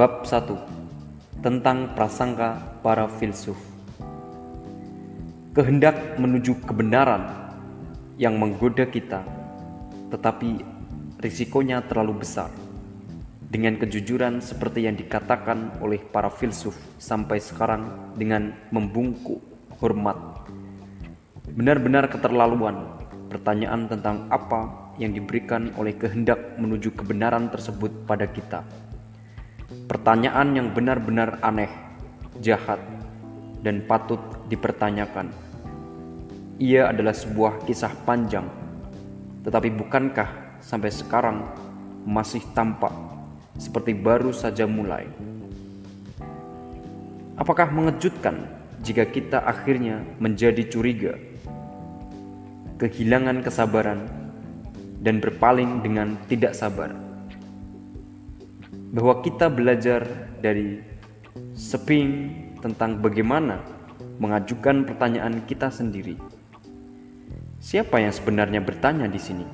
Bab 1 Tentang prasangka para filsuf. Kehendak menuju kebenaran yang menggoda kita Tetapi risikonya terlalu besar. Dengan kejujuran seperti yang dikatakan oleh para filsuf Sampai sekarang dengan membungkuk hormat. Benar-benar keterlaluan pertanyaan tentang apa yang diberikan oleh kehendak menuju kebenaran tersebut pada kita Pertanyaan yang benar-benar aneh, jahat, dan patut dipertanyakan. Ia adalah sebuah kisah panjang, tetapi bukankah sampai sekarang masih tampak seperti baru saja mulai? Apakah mengejutkan jika kita akhirnya menjadi curiga, kehilangan kesabaran, dan berpaling dengan tidak sabar? Bahwa kita belajar dari Sping tentang bagaimana mengajukan pertanyaan kita sendiri. Siapa yang sebenarnya bertanya di sini?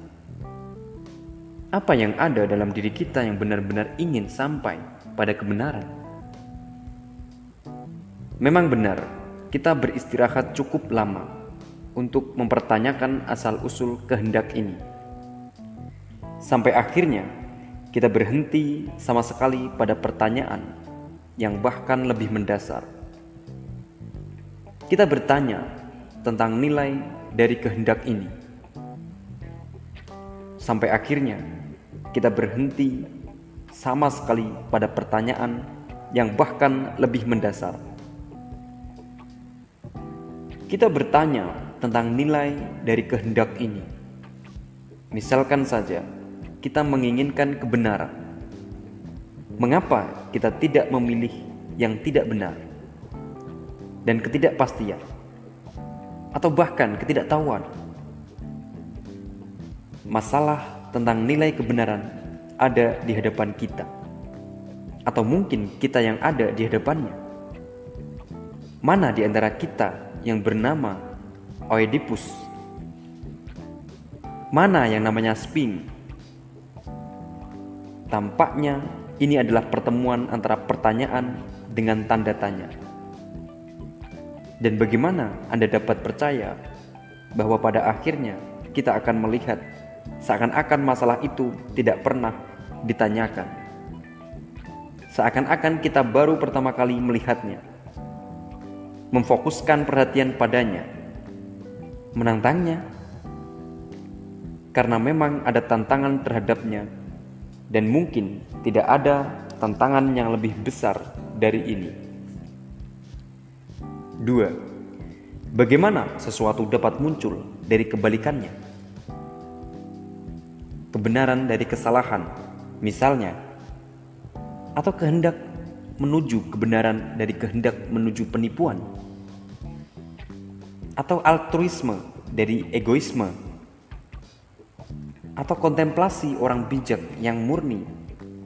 Apa yang ada dalam diri kita yang benar-benar ingin sampai pada kebenaran? Memang benar, kita beristirahat cukup lama untuk mempertanyakan asal-usul kehendak ini. Sampai akhirnya kita berhenti sama sekali pada pertanyaan yang bahkan lebih mendasar. Kita bertanya tentang nilai dari kehendak ini. Sampai akhirnya kita berhenti sama sekali pada pertanyaan yang bahkan lebih mendasar. Kita bertanya tentang nilai dari kehendak ini. Misalkan saja, kita menginginkan kebenaran. Mengapa kita tidak memilih yang tidak benar dan ketidakpastian, atau bahkan ketidaktahuan? Masalah tentang nilai kebenaran ada di hadapan kita, atau mungkin kita yang ada di hadapannya. Mana di antara kita yang bernama Oedipus? Mana yang namanya Sphinx? Tampaknya ini adalah pertemuan antara pertanyaan dengan tanda tanya. Dan bagaimana Anda dapat percaya bahwa pada akhirnya kita akan melihat seakan-akan masalah itu tidak pernah ditanyakan. Seakan-akan kita baru pertama kali melihatnya. Memfokuskan perhatian padanya. Menantangnya karena memang ada tantangan terhadapnya dan mungkin tidak ada tantangan yang lebih besar dari ini. 2. Bagaimana sesuatu dapat muncul dari kebalikannya? Kebenaran dari kesalahan, misalnya, atau kehendak menuju kebenaran dari kehendak menuju penipuan, atau altruisme dari egoisme atau kontemplasi orang bijak yang murni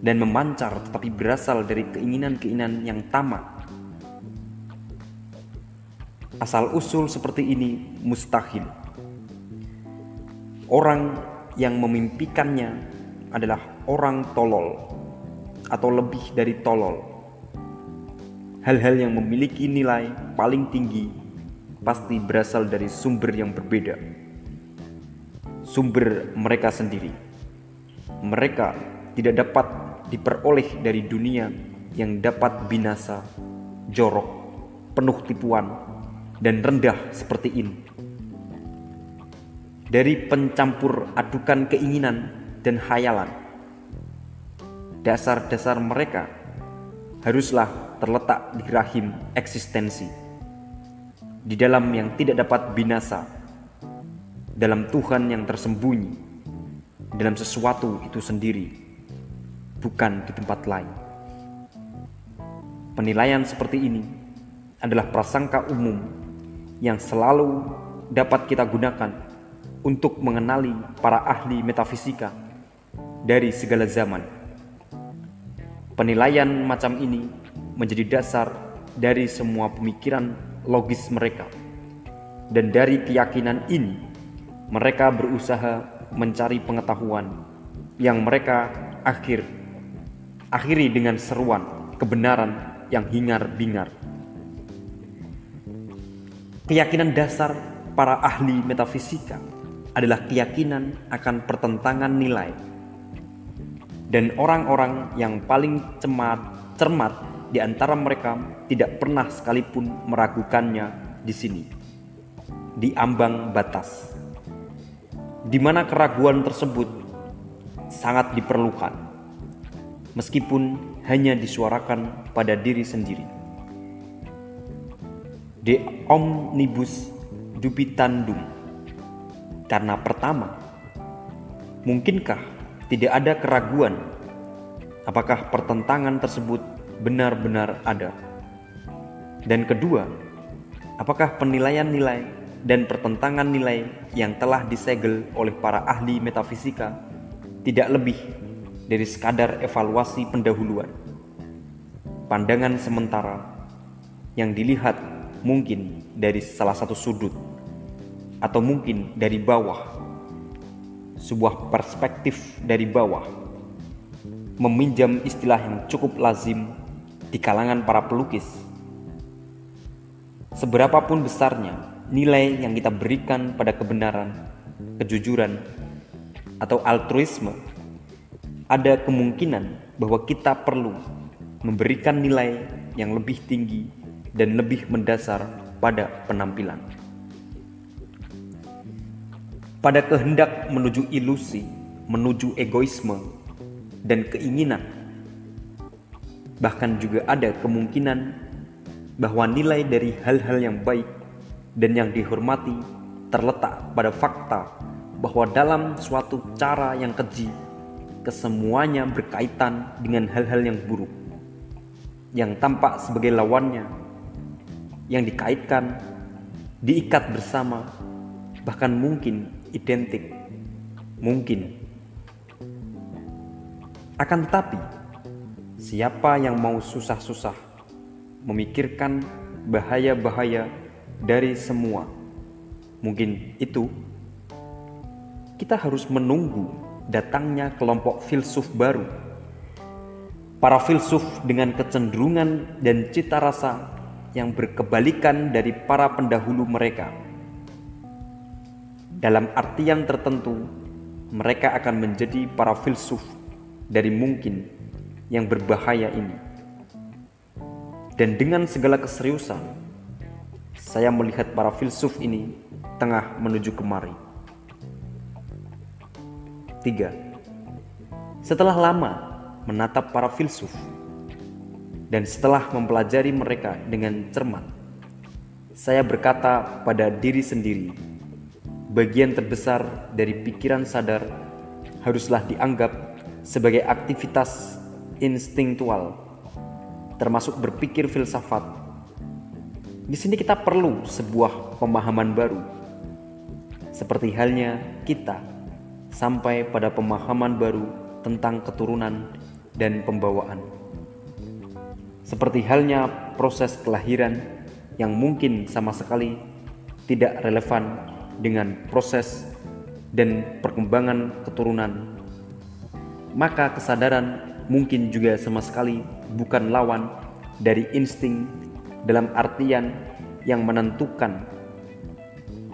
dan memancar tetapi berasal dari keinginan-keinginan yang tamak. Asal usul seperti ini mustahil. Orang yang memimpikannya adalah orang tolol atau lebih dari tolol. Hal-hal yang memiliki nilai paling tinggi pasti berasal dari sumber yang berbeda sumber mereka sendiri. Mereka tidak dapat diperoleh dari dunia yang dapat binasa, jorok, penuh tipuan, dan rendah seperti ini. Dari pencampur adukan keinginan dan hayalan, dasar-dasar mereka haruslah terletak di rahim eksistensi, di dalam yang tidak dapat binasa dalam Tuhan yang tersembunyi, dalam sesuatu itu sendiri, bukan di tempat lain. Penilaian seperti ini adalah prasangka umum yang selalu dapat kita gunakan untuk mengenali para ahli metafisika dari segala zaman. Penilaian macam ini menjadi dasar dari semua pemikiran logis mereka, dan dari keyakinan ini mereka berusaha mencari pengetahuan yang mereka akhir akhiri dengan seruan kebenaran yang hingar-bingar. Keyakinan dasar para ahli metafisika adalah keyakinan akan pertentangan nilai. Dan orang-orang yang paling cemat, cermat di antara mereka tidak pernah sekalipun meragukannya di sini, di ambang batas, di mana keraguan tersebut sangat diperlukan, meskipun hanya disuarakan pada diri sendiri de omnibus dubitandum. Karena pertama, mungkinkah tidak ada keraguan apakah pertentangan tersebut benar-benar ada? Dan kedua, apakah penilaian nilai dan pertentangan nilai yang telah disegel oleh para ahli metafisika tidak lebih dari sekadar evaluasi pendahuluan, pandangan sementara yang dilihat mungkin dari salah satu sudut atau mungkin dari bawah sebuah perspektif dari bawah meminjam istilah yang cukup lazim di kalangan para pelukis. Seberapapun besarnya nilai yang kita berikan pada kebenaran kejujuran atau altruisme ada kemungkinan bahwa kita perlu memberikan nilai yang lebih tinggi dan lebih mendasar pada penampilan. Pada kehendak menuju ilusi, menuju egoisme, dan keinginan, bahkan juga ada kemungkinan bahwa nilai dari hal-hal yang baik dan yang dihormati terletak pada fakta bahwa dalam suatu cara yang keji, kesemuanya berkaitan dengan hal-hal yang buruk, yang tampak sebagai lawannya yang dikaitkan, diikat bersama, bahkan mungkin identik, mungkin. Akan tetapi, siapa yang mau susah-susah memikirkan bahaya-bahaya dari semua, mungkin itu kita harus menunggu datangnya kelompok filsuf baru. Para filsuf dengan kecenderungan dan cita rasa yang berkebalikan dari para pendahulu mereka. Dalam artian tertentu, mereka akan menjadi para filsuf dari mungkin yang berbahaya ini. Dan dengan segala keseriusan, saya melihat para filsuf ini tengah menuju kemari. Tiga, setelah lama menatap para filsuf, dan setelah mempelajari mereka dengan cermat, saya berkata pada diri sendiri, bagian terbesar dari pikiran sadar haruslah dianggap sebagai aktivitas instingtual, termasuk berpikir filsafat. Di sini kita perlu sebuah pemahaman baru, seperti halnya kita sampai pada pemahaman baru tentang keturunan dan pembawaan. Seperti halnya proses kelahiran yang mungkin sama sekali tidak relevan dengan proses dan perkembangan keturunan, maka kesadaran mungkin juga sama sekali bukan lawan dari insting dalam artian yang menentukan.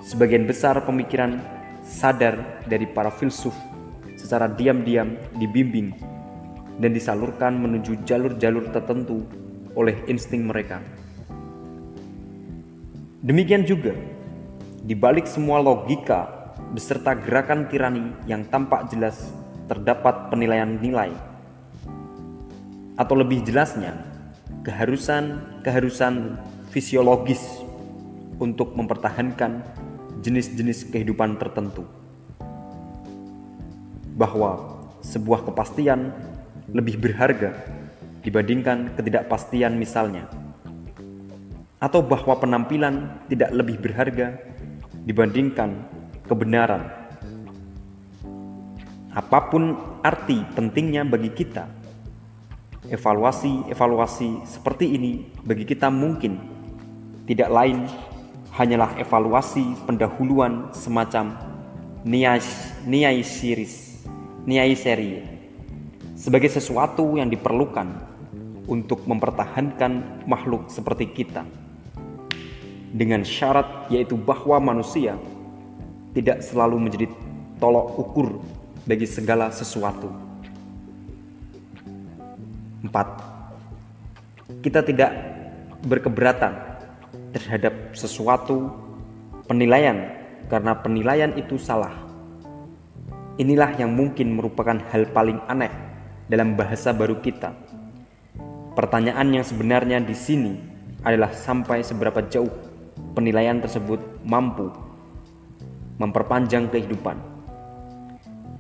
Sebagian besar pemikiran sadar dari para filsuf secara diam-diam dibimbing dan disalurkan menuju jalur-jalur tertentu oleh insting mereka. Demikian juga, di balik semua logika beserta gerakan tirani yang tampak jelas terdapat penilaian nilai. Atau lebih jelasnya, keharusan-keharusan fisiologis untuk mempertahankan jenis-jenis kehidupan tertentu. Bahwa sebuah kepastian lebih berharga dibandingkan ketidakpastian misalnya, atau bahwa penampilan tidak lebih berharga dibandingkan kebenaran. Apa pun arti pentingnya bagi kita, evaluasi-evaluasi seperti ini bagi kita mungkin tidak lain hanyalah evaluasi pendahuluan semacam niai siris, niai seri sebagai sesuatu yang diperlukan untuk mempertahankan makhluk seperti kita dengan syarat yaitu bahwa manusia tidak selalu menjadi tolok ukur bagi segala sesuatu. 4. Kita tidak berkeberatan terhadap sesuatu penilaian karena penilaian itu salah. Inilah yang mungkin merupakan hal paling aneh dalam bahasa baru kita. Pertanyaan yang sebenarnya di sini adalah sampai seberapa jauh penilaian tersebut mampu memperpanjang kehidupan,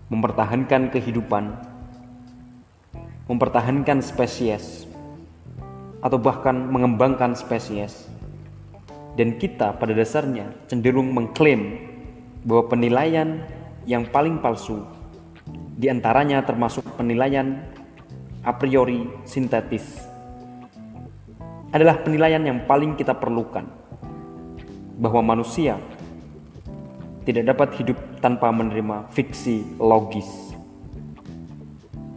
mempertahankan kehidupan, mempertahankan spesies, atau bahkan mengembangkan spesies. Dan kita pada dasarnya cenderung mengklaim bahwa penilaian yang paling palsu di antaranya termasuk penilaian a priori sintetis adalah penilaian yang paling kita perlukan bahwa manusia tidak dapat hidup tanpa menerima fiksi logis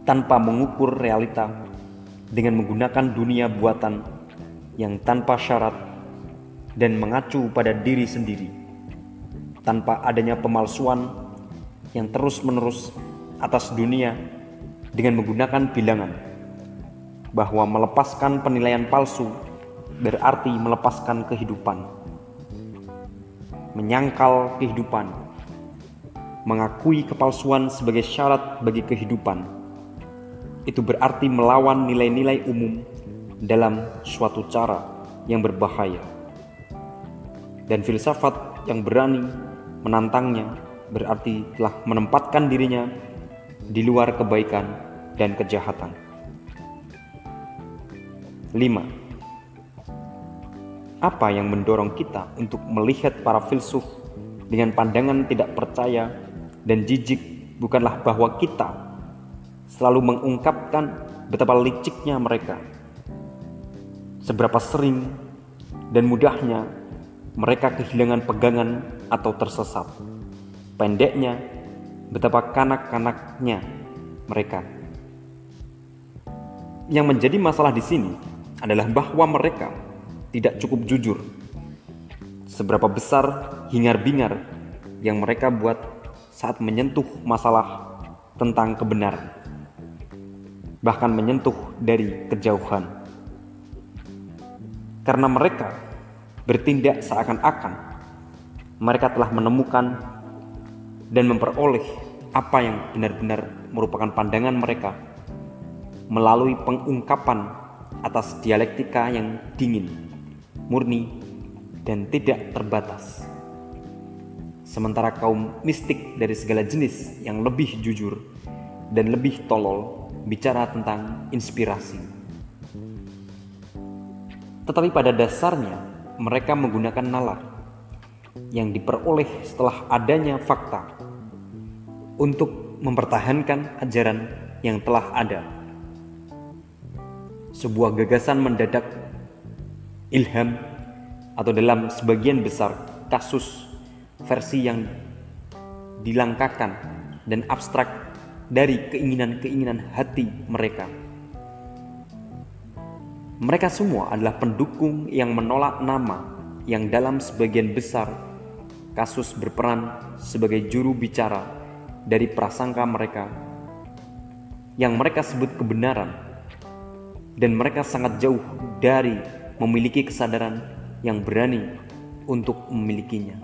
tanpa mengukur realita dengan menggunakan dunia buatan yang tanpa syarat dan mengacu pada diri sendiri tanpa adanya pemalsuan yang terus-menerus atas dunia dengan menggunakan bilangan bahwa melepaskan penilaian palsu berarti melepaskan kehidupan menyangkal kehidupan mengakui kepalsuan sebagai syarat bagi kehidupan itu berarti melawan nilai-nilai umum dalam suatu cara yang berbahaya dan filsafat yang berani menantangnya berarti telah menempatkan dirinya di luar kebaikan dan kejahatan. 5. Apa yang mendorong kita untuk melihat para filsuf dengan pandangan tidak percaya dan jijik bukanlah bahwa kita selalu mengungkapkan betapa liciknya mereka. Seberapa sering dan mudahnya mereka kehilangan pegangan atau tersesat. Pendeknya, betapa kanak-kanaknya mereka. Yang menjadi masalah di sini adalah bahwa mereka tidak cukup jujur. Seberapa besar hingar-bingar yang mereka buat saat menyentuh masalah tentang kebenaran, bahkan menyentuh dari kejauhan, karena mereka bertindak seakan-akan mereka telah menemukan dan memperoleh apa yang benar-benar merupakan pandangan mereka melalui pengungkapan atas dialektika yang dingin, murni, dan tidak terbatas. Sementara kaum mistik dari segala jenis yang lebih jujur dan lebih tolol bicara tentang inspirasi. Tetapi pada dasarnya, mereka menggunakan nalar yang diperoleh setelah adanya fakta untuk mempertahankan ajaran yang telah ada. Sebuah gagasan mendadak ilham atau dalam sebagian besar kasus versi yang dilangkakan dan abstrak dari keinginan-keinginan hati mereka. Mereka semua adalah pendukung yang menolak nama yang dalam sebagian besar kasus berperan sebagai juru bicara dari prasangka mereka yang mereka sebut kebenaran dan mereka sangat jauh dari memiliki kesadaran yang berani untuk memilikinya.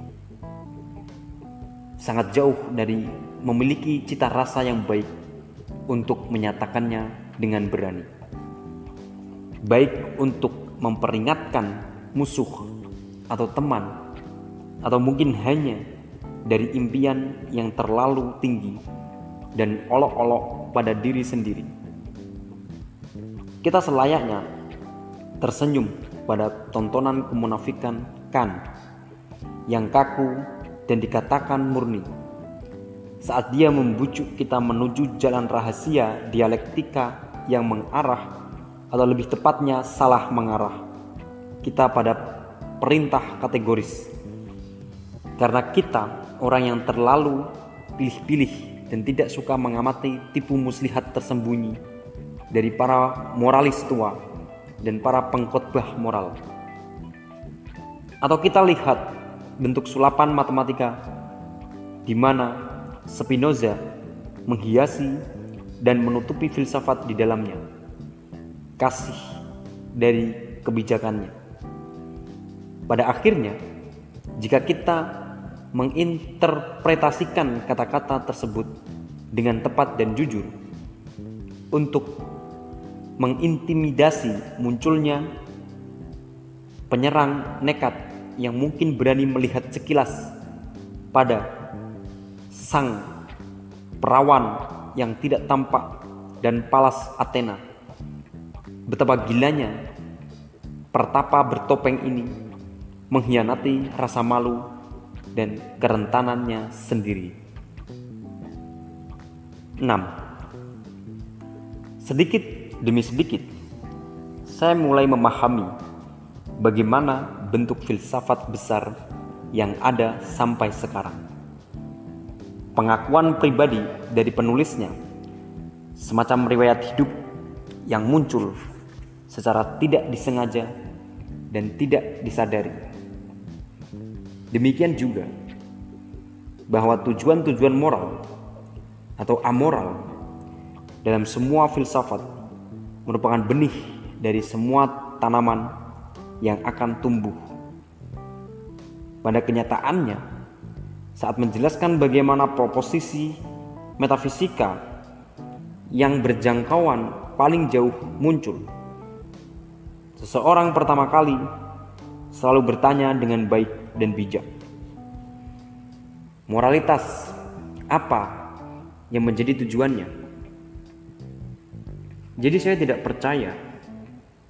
Sangat jauh dari memiliki cita rasa yang baik untuk menyatakannya dengan berani baik untuk memperingatkan musuh atau teman, atau mungkin hanya dari impian yang terlalu tinggi dan olok-olok pada diri sendiri. Kita selayaknya tersenyum pada tontonan kemunafikan kan yang kaku dan dikatakan murni saat dia membujuk kita menuju jalan rahasia dialektika yang mengarah atau lebih tepatnya salah mengarah kita pada perintah kategoris. Karena kita orang yang terlalu pilih-pilih dan tidak suka mengamati tipu muslihat tersembunyi dari para moralis tua dan para pengkhotbah moral. Atau kita lihat bentuk sulapan matematika di mana Spinoza menghiasi dan menutupi filsafat di dalamnya. Kasih dari kebijakannya. Pada akhirnya, jika kita menginterpretasikan kata-kata tersebut dengan tepat dan jujur untuk mengintimidasi munculnya penyerang nekat yang mungkin berani melihat sekilas pada sang perawan yang tidak tampak dan palas Athena. Betapa gilanya pertapa bertopeng ini mengkhianati rasa malu dan kerentanannya sendiri. 6. Sedikit demi sedikit, saya mulai memahami bagaimana bentuk filsafat besar yang ada sampai sekarang. Pengakuan pribadi dari penulisnya, semacam riwayat hidup yang muncul secara tidak disengaja dan tidak disadari. Demikian juga bahwa tujuan-tujuan moral atau amoral dalam semua filsafat merupakan benih dari semua tanaman yang akan tumbuh. Pada kenyataannya, saat menjelaskan bagaimana proposisi metafisika yang berjangkauan paling jauh muncul, seseorang pertama kali selalu bertanya dengan baik dan bijak. Moralitas apa yang menjadi tujuannya? Jadi saya tidak percaya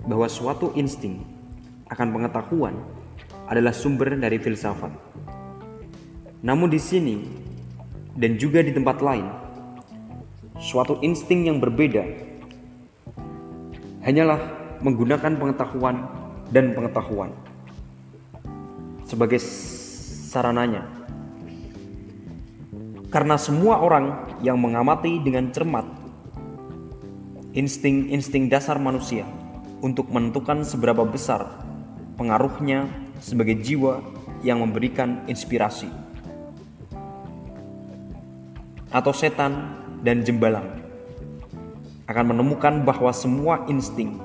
bahwa suatu insting akan pengetahuan adalah sumber dari filsafat. Namun di sini dan juga di tempat lain, suatu insting yang berbeda hanyalah menggunakan pengetahuan dan pengetahuan sebagai sarananya. Karena semua orang yang mengamati dengan cermat insting-insting dasar manusia untuk menentukan seberapa besar pengaruhnya sebagai jiwa yang memberikan inspirasi, atau setan dan jembalang akan menemukan bahwa semua insting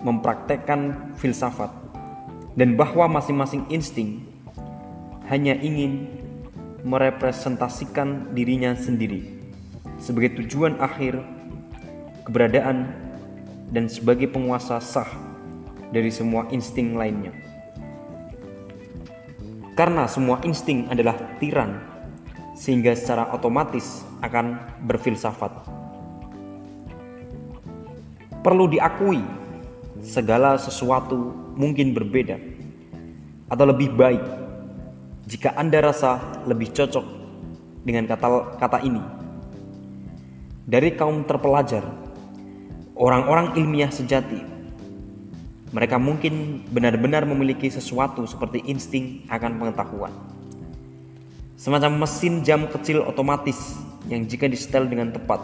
mempraktekkan filsafat dan bahwa masing-masing insting hanya ingin merepresentasikan dirinya sendiri sebagai tujuan akhir keberadaan dan sebagai penguasa sah dari semua insting lainnya. Karena semua insting adalah tiran, sehingga secara otomatis akan berfilsafat. Perlu diakui, segala sesuatu mungkin berbeda atau lebih baik jika Anda rasa lebih cocok dengan kata, kata ini. Dari kaum terpelajar, orang-orang ilmiah sejati mereka mungkin benar-benar memiliki sesuatu seperti insting akan pengetahuan. Semacam mesin jam kecil otomatis yang jika disetel dengan tepat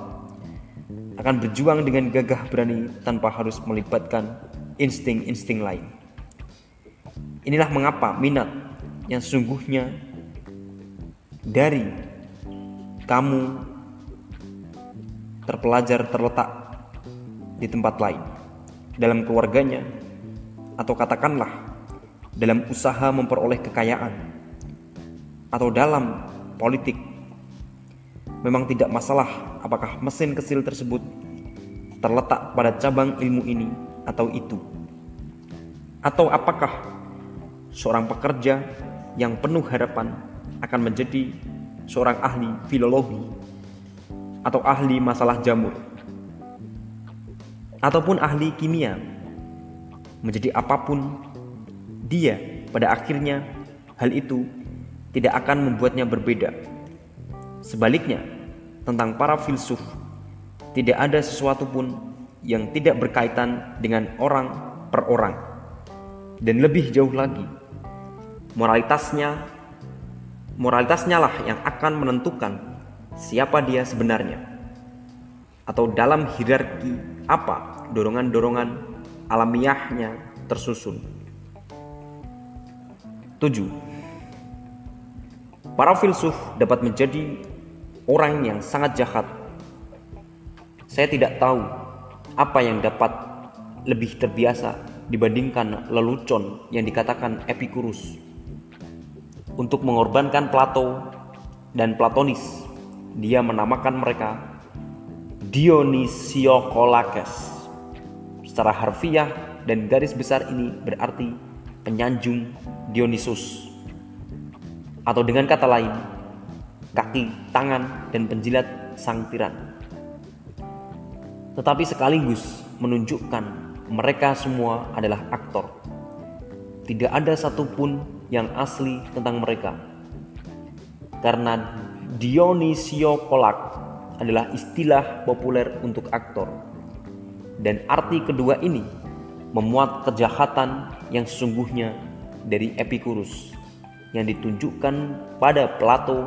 akan berjuang dengan gagah berani tanpa harus melibatkan insting-insting lain. Inilah mengapa minat yang sesungguhnya dari kamu terpelajar terletak di tempat lain dalam keluarganya atau katakanlah dalam usaha memperoleh kekayaan atau dalam politik. Memang tidak masalah apakah mesin kecil tersebut terletak pada cabang ilmu ini atau itu. Atau apakah seorang pekerja yang penuh harapan akan menjadi seorang ahli filologi atau ahli masalah jamur. Ataupun ahli kimia. Menjadi apa pun dia pada akhirnya hal itu tidak akan membuatnya berbeda. Sebaliknya, tentang para filsuf tidak ada sesuatu pun yang tidak berkaitan dengan orang per orang. Dan lebih jauh lagi, moralitasnya moralitasnya lah yang akan menentukan siapa dia sebenarnya. Atau dalam hierarki apa dorongan-dorongan alamiahnya tersusun. 7. Para filsuf dapat menjadi orang yang sangat jahat. Saya tidak tahu apa yang dapat lebih terbiasa dibandingkan lelucon yang dikatakan Epicurus. Untuk mengorbankan Plato dan Platonis, dia menamakan mereka Dionysiokolakes. Secara harfiah dan garis besar ini berarti penyanjung Dionysus. Atau dengan kata lain, kaki, tangan, dan penjilat sang tiran. Tetapi sekaligus menunjukkan mereka semua adalah aktor. Tidak ada satupun yang asli tentang mereka. Karena Dionisio Kolak adalah istilah populer untuk aktor. Dan arti kedua ini memuat kejahatan yang sesungguhnya dari Epicurus yang ditunjukkan pada Plato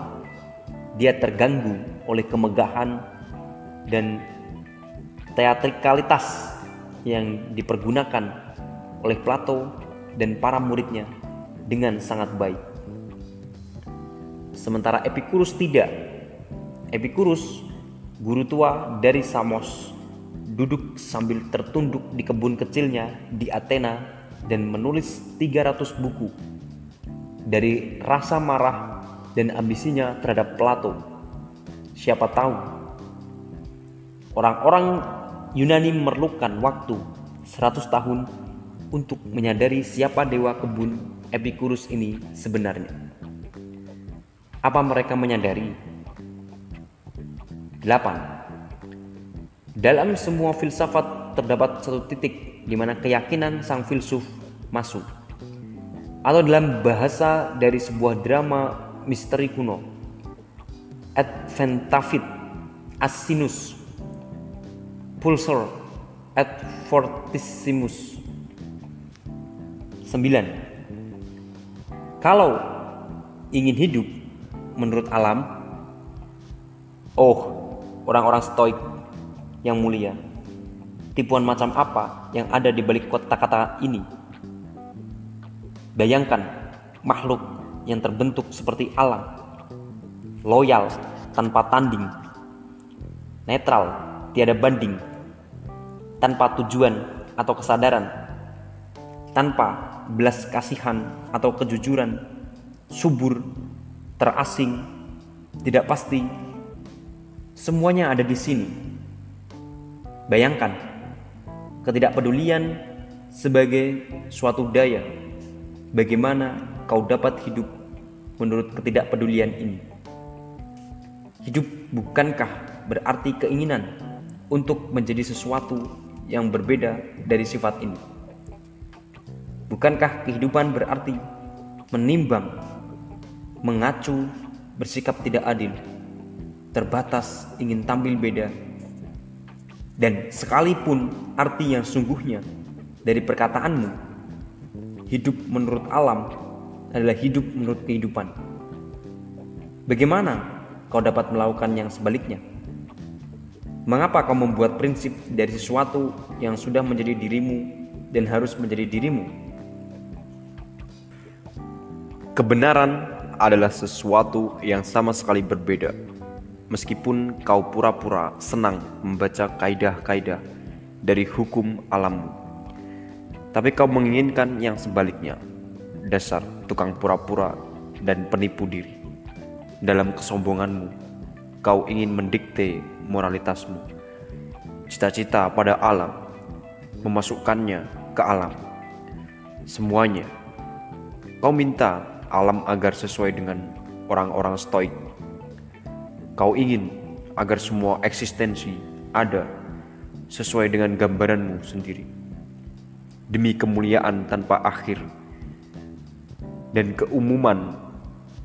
dia terganggu oleh kemegahan dan teatrikalitas yang dipergunakan oleh Plato dan para muridnya dengan sangat baik. Sementara Epicurus tidak. Epicurus, guru tua dari Samos, duduk sambil tertunduk di kebun kecilnya di Athena dan menulis 300 buku dari rasa marah dan ambisinya terhadap Plato. Siapa tahu orang-orang Yunani memerlukan waktu 100 tahun untuk menyadari siapa dewa kebun Epicurus ini sebenarnya. Apa mereka menyadari? 8. Dalam semua filsafat terdapat satu titik di mana keyakinan sang filsuf masuk. Atau dalam bahasa dari sebuah drama misteri kuno. Adventavit Asinus Pulsar et Fortissimus 9. Kalau ingin hidup menurut alam, oh orang-orang stoik yang mulia. Tipuan macam apa yang ada di balik kata-kata ini? Bayangkan makhluk yang terbentuk seperti alam, loyal tanpa tanding, netral, tiada banding, tanpa tujuan atau kesadaran, tanpa belas kasihan atau kejujuran, subur, terasing, tidak pasti. Semuanya ada di sini Bayangkan ketidakpedulian sebagai suatu daya. Bagaimana kau dapat hidup menurut ketidakpedulian ini? Hidup bukankah berarti keinginan untuk menjadi sesuatu yang berbeda dari sifat ini? Bukankah kehidupan berarti menimbang, mengacu, bersikap tidak adil, terbatas, ingin tampil beda, dan sekalipun arti yang sungguhnya dari perkataanmu, hidup menurut alam adalah hidup menurut kehidupan. Bagaimana kau dapat melakukan yang sebaliknya? Mengapa kau membuat prinsip dari sesuatu yang sudah menjadi dirimu dan harus menjadi dirimu? Kebenaran adalah sesuatu yang sama sekali berbeda meskipun kau pura-pura senang membaca kaidah-kaidah dari hukum alammu. Tapi kau menginginkan yang sebaliknya, dasar tukang pura-pura dan penipu diri. Dalam kesombonganmu, kau ingin mendikte moralitasmu, cita-cita pada alam, memasukkannya ke alam. Semuanya, kau minta alam agar sesuai dengan orang-orang stoik Kau ingin agar semua eksistensi ada sesuai dengan gambaranmu sendiri. Demi kemuliaan tanpa akhir dan keumuman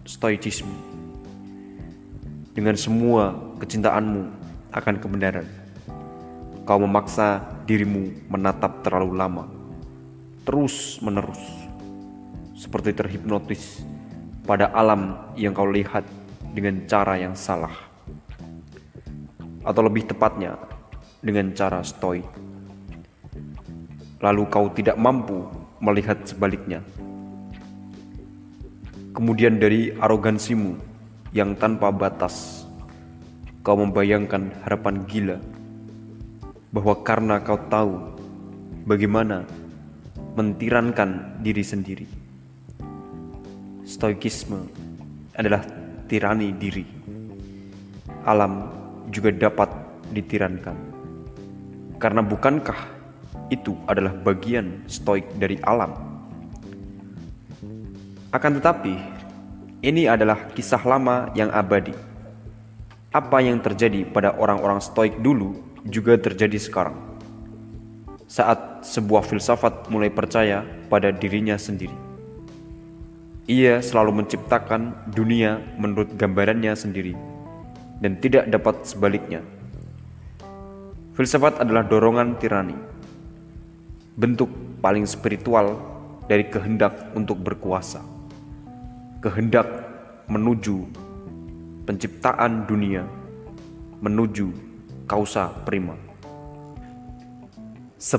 stoicisme. Dengan semua kecintaanmu akan kebenaran. Kau memaksa dirimu menatap terlalu lama, terus menerus, seperti terhipnotis pada alam yang kau lihat dengan cara yang salah, atau lebih tepatnya dengan cara stoik. Lalu kau tidak mampu melihat sebaliknya. Kemudian dari arogansimu yang tanpa batas, kau membayangkan harapan gila bahwa karena kau tahu bagaimana mentirankan diri sendiri. Stoikisme adalah tirani diri. Alam juga dapat ditirankan. Karena bukankah itu adalah bagian stoik dari alam? Akan tetapi, ini adalah kisah lama yang abadi. Apa yang terjadi pada orang-orang stoik dulu juga terjadi sekarang. Saat sebuah filsafat mulai percaya pada dirinya sendiri. Ia selalu menciptakan dunia menurut gambarannya sendiri dan tidak dapat sebaliknya. Filsafat adalah dorongan tirani, bentuk paling spiritual dari kehendak untuk berkuasa, kehendak menuju penciptaan dunia, menuju kausa prima. 10.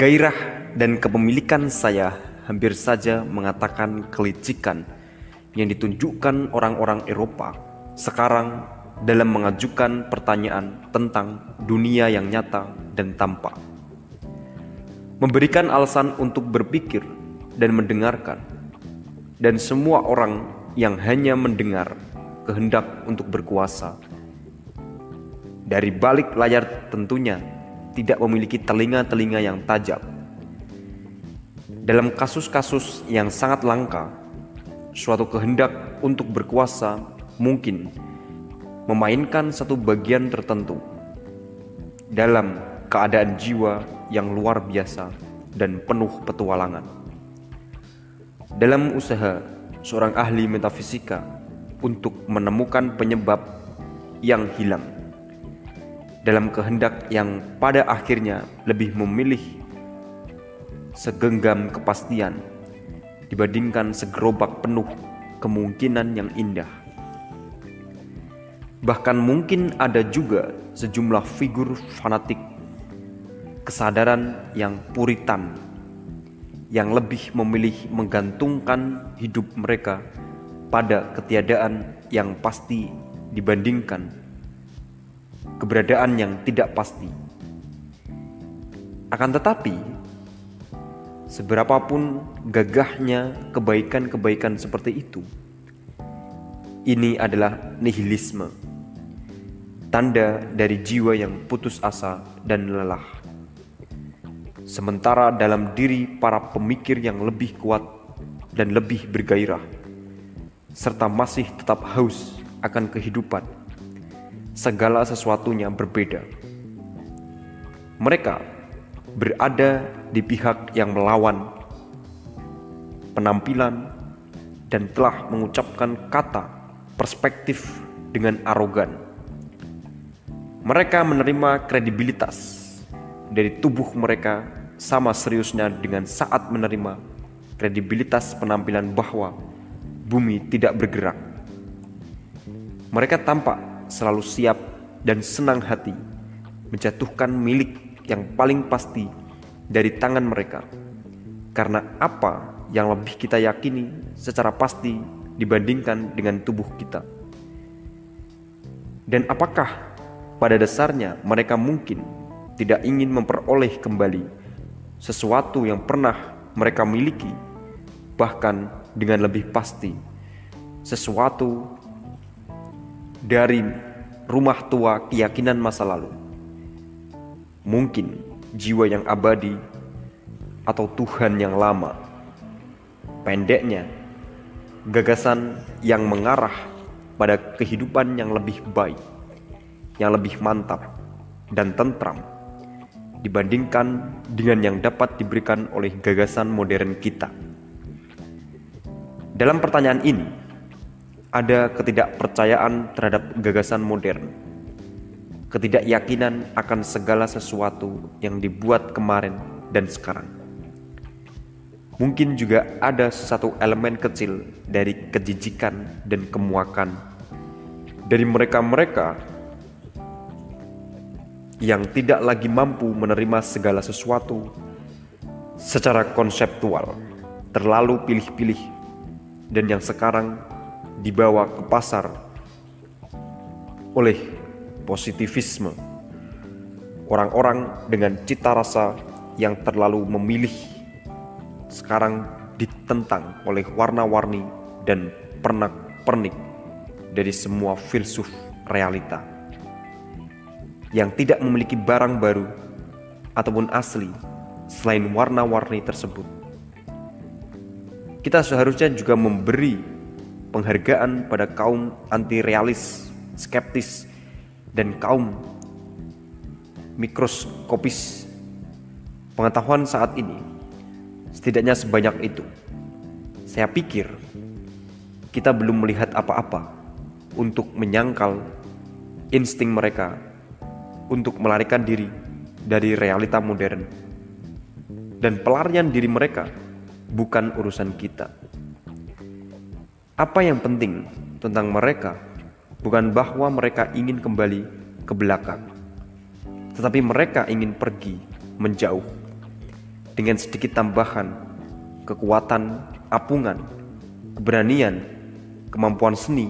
Gairah dan kepemilikan saya hampir saja mengatakan kelicikan yang ditunjukkan orang-orang Eropa sekarang dalam mengajukan pertanyaan tentang dunia yang nyata dan tampak. Memberikan alasan untuk berpikir dan mendengarkan, dan semua orang yang hanya mendengar kehendak untuk berkuasa. Dari balik layar tentunya tidak memiliki telinga-telinga yang tajam dalam kasus-kasus yang sangat langka, suatu kehendak untuk berkuasa mungkin memainkan satu bagian tertentu dalam keadaan jiwa yang luar biasa dan penuh petualangan. Dalam usaha seorang ahli metafisika untuk menemukan penyebab yang hilang, dalam kehendak yang pada akhirnya lebih memilih segenggam kepastian dibandingkan segerobak penuh kemungkinan yang indah. Bahkan mungkin ada juga sejumlah figur fanatik kesadaran yang puritan yang lebih memilih menggantungkan hidup mereka pada ketiadaan yang pasti dibandingkan keberadaan yang tidak pasti. Akan tetapi, Seberapapun gagahnya kebaikan-kebaikan seperti itu, ini adalah nihilisme, tanda dari jiwa yang putus asa dan lelah. Sementara dalam diri para pemikir yang lebih kuat dan lebih bergairah, serta masih tetap haus akan kehidupan, segala sesuatunya berbeda. Mereka berada di pihak yang melawan penampilan dan telah mengucapkan kata perspektif dengan arogan. Mereka menerima kredibilitas dari tubuh mereka sama seriusnya dengan saat menerima kredibilitas penampilan bahwa bumi tidak bergerak. Mereka tampak selalu siap dan senang hati menjatuhkan milik yang paling pasti dari tangan mereka. Karena apa yang lebih kita yakini secara pasti dibandingkan dengan tubuh kita? Dan apakah pada dasarnya mereka mungkin tidak ingin memperoleh kembali sesuatu yang pernah mereka miliki, bahkan dengan lebih pasti sesuatu dari rumah tua keyakinan masa lalu? mungkin jiwa yang abadi atau Tuhan yang lama. Pendeknya, gagasan yang mengarah pada kehidupan yang lebih baik, yang lebih mantap dan tentram dibandingkan dengan yang dapat diberikan oleh gagasan modern kita. Dalam pertanyaan ini, ada ketidakpercayaan terhadap gagasan modern ketidakyakinan akan segala sesuatu yang dibuat kemarin dan sekarang. Mungkin juga ada satu elemen kecil dari kejijikan dan kemuakan dari mereka-mereka yang tidak lagi mampu menerima segala sesuatu secara konseptual, terlalu pilih-pilih, dan yang sekarang dibawa ke pasar oleh positivisme. Orang-orang dengan cita rasa yang terlalu memilih sekarang ditentang oleh warna-warni dan pernak-pernik dari semua filsuf realita yang tidak memiliki barang baru ataupun asli selain warna-warni tersebut. Kita seharusnya juga memberi penghargaan pada kaum anti-realis, skeptis, dan kaum mikroskopis. Pengetahuan saat ini setidaknya sebanyak itu. Saya pikir kita belum melihat apa-apa untuk menyangkal insting mereka untuk melarikan diri dari realita modern. Dan pelarian diri mereka bukan urusan kita. Apa yang penting tentang mereka bukan bahwa mereka ingin kembali ke belakang, tetapi mereka ingin pergi menjauh dengan sedikit tambahan kekuatan, apungan, keberanian, kemampuan seni.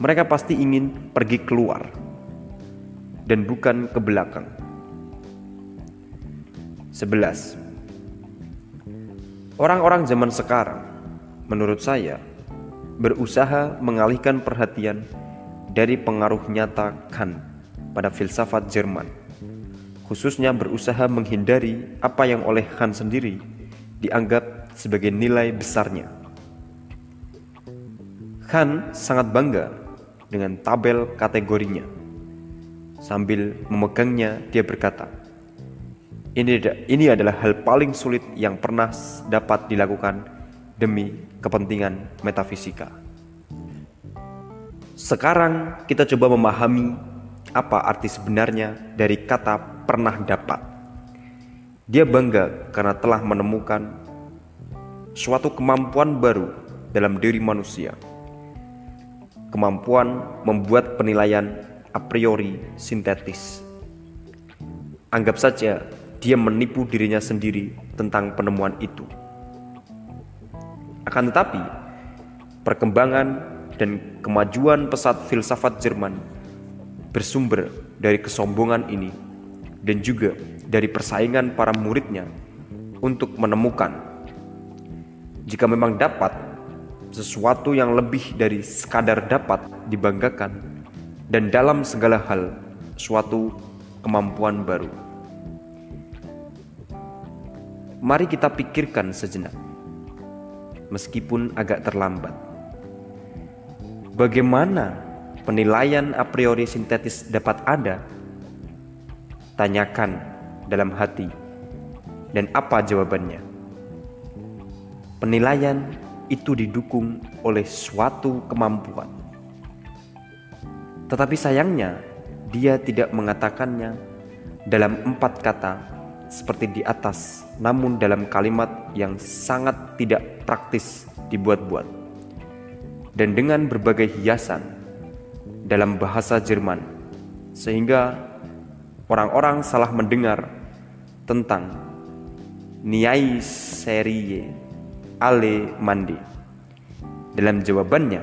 Mereka pasti ingin pergi keluar dan bukan ke belakang. 11. Orang-orang zaman sekarang, menurut saya, berusaha mengalihkan perhatian dari pengaruh nyata Kant pada filsafat Jerman, khususnya berusaha menghindari apa yang oleh Kant sendiri dianggap sebagai nilai besarnya. Kant sangat bangga dengan tabel kategorinya Sambil memegangnya, dia berkata, ini, ini adalah hal paling sulit yang pernah dapat dilakukan demi kepentingan metafisika. Sekarang kita coba memahami apa arti sebenarnya dari kata pernah dapat. Dia bangga karena telah menemukan suatu kemampuan baru dalam diri manusia. Kemampuan membuat penilaian a priori sintetis. Anggap saja dia menipu dirinya sendiri tentang penemuan itu. Akan tetapi, perkembangan dan kemajuan pesat filsafat Jerman bersumber dari kesombongan ini dan juga dari persaingan para muridnya untuk menemukan jika memang dapat sesuatu yang lebih dari sekadar dapat dibanggakan dan dalam segala hal suatu kemampuan baru. Mari kita pikirkan sejenak, meskipun agak terlambat. Bagaimana penilaian a priori sintetis dapat ada? Tanyakan dalam hati, dan apa jawabannya? Penilaian itu didukung oleh suatu kemampuan tetapi sayangnya, dia tidak mengatakannya dalam empat kata seperti di atas, namun dalam kalimat yang sangat tidak praktis dibuat-buat. Dan dengan berbagai hiasan dalam bahasa Jerman, sehingga orang-orang salah mendengar tentang Niai Serie Ale Mandi. Dalam jawabannya,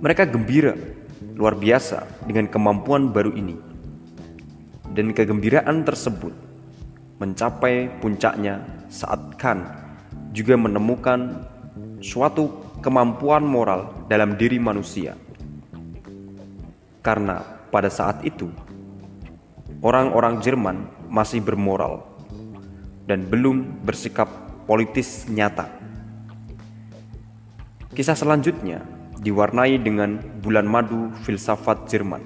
mereka gembira luar biasa dengan kemampuan baru ini. Dan kegembiraan tersebut mencapai puncaknya saat Khan juga menemukan suatu kemampuan moral dalam diri manusia. Karena pada saat itu orang-orang Jerman masih bermoral dan belum bersikap politis nyata. Kisah selanjutnya diwarnai dengan bulan madu filsafat Jerman.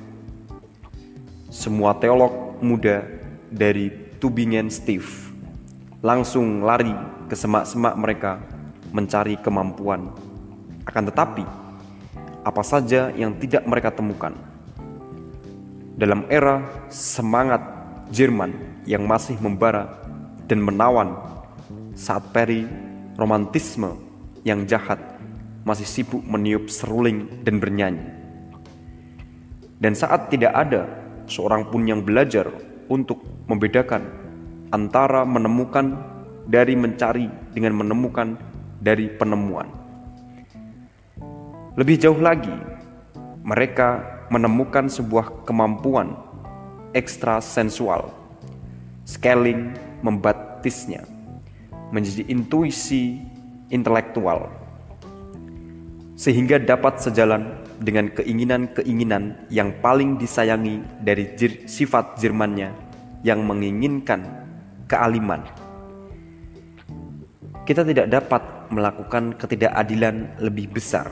Semua teolog muda dari Tubingen Steve langsung lari ke semak-semak mereka mencari kemampuan. Akan tetapi, apa saja yang tidak mereka temukan. Dalam era semangat Jerman yang masih membara dan menawan saat peri romantisme yang jahat masih sibuk meniup seruling dan bernyanyi. Dan saat tidak ada seorang pun yang belajar untuk membedakan antara menemukan dari mencari dengan menemukan dari penemuan. Lebih jauh lagi, mereka menemukan sebuah kemampuan ekstra sensual. Scaling membatisnya menjadi intuisi intelektual sehingga dapat sejalan dengan keinginan-keinginan yang paling disayangi dari jir, sifat Jermannya yang menginginkan kealiman. Kita tidak dapat melakukan ketidakadilan lebih besar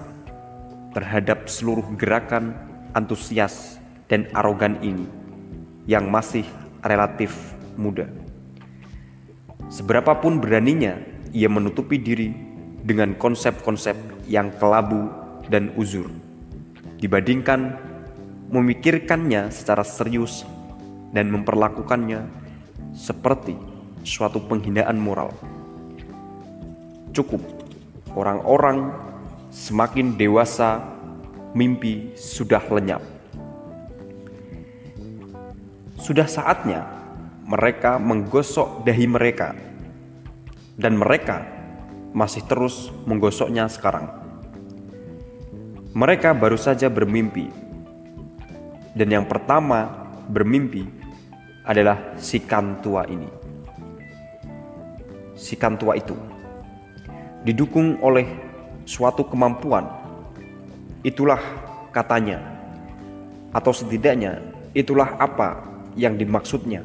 terhadap seluruh gerakan antusias dan arogan ini yang masih relatif muda. Seberapapun beraninya ia menutupi diri dengan konsep-konsep yang kelabu dan uzur, dibandingkan memikirkannya secara serius dan memperlakukannya seperti suatu penghinaan moral. Cukup orang-orang semakin dewasa, mimpi sudah lenyap. Sudah saatnya mereka menggosok dahi mereka, dan mereka masih terus menggosoknya sekarang. Mereka baru saja bermimpi, dan yang pertama bermimpi adalah si kantua ini. Si kantua itu didukung oleh suatu kemampuan, itulah katanya, atau setidaknya itulah apa yang dimaksudnya.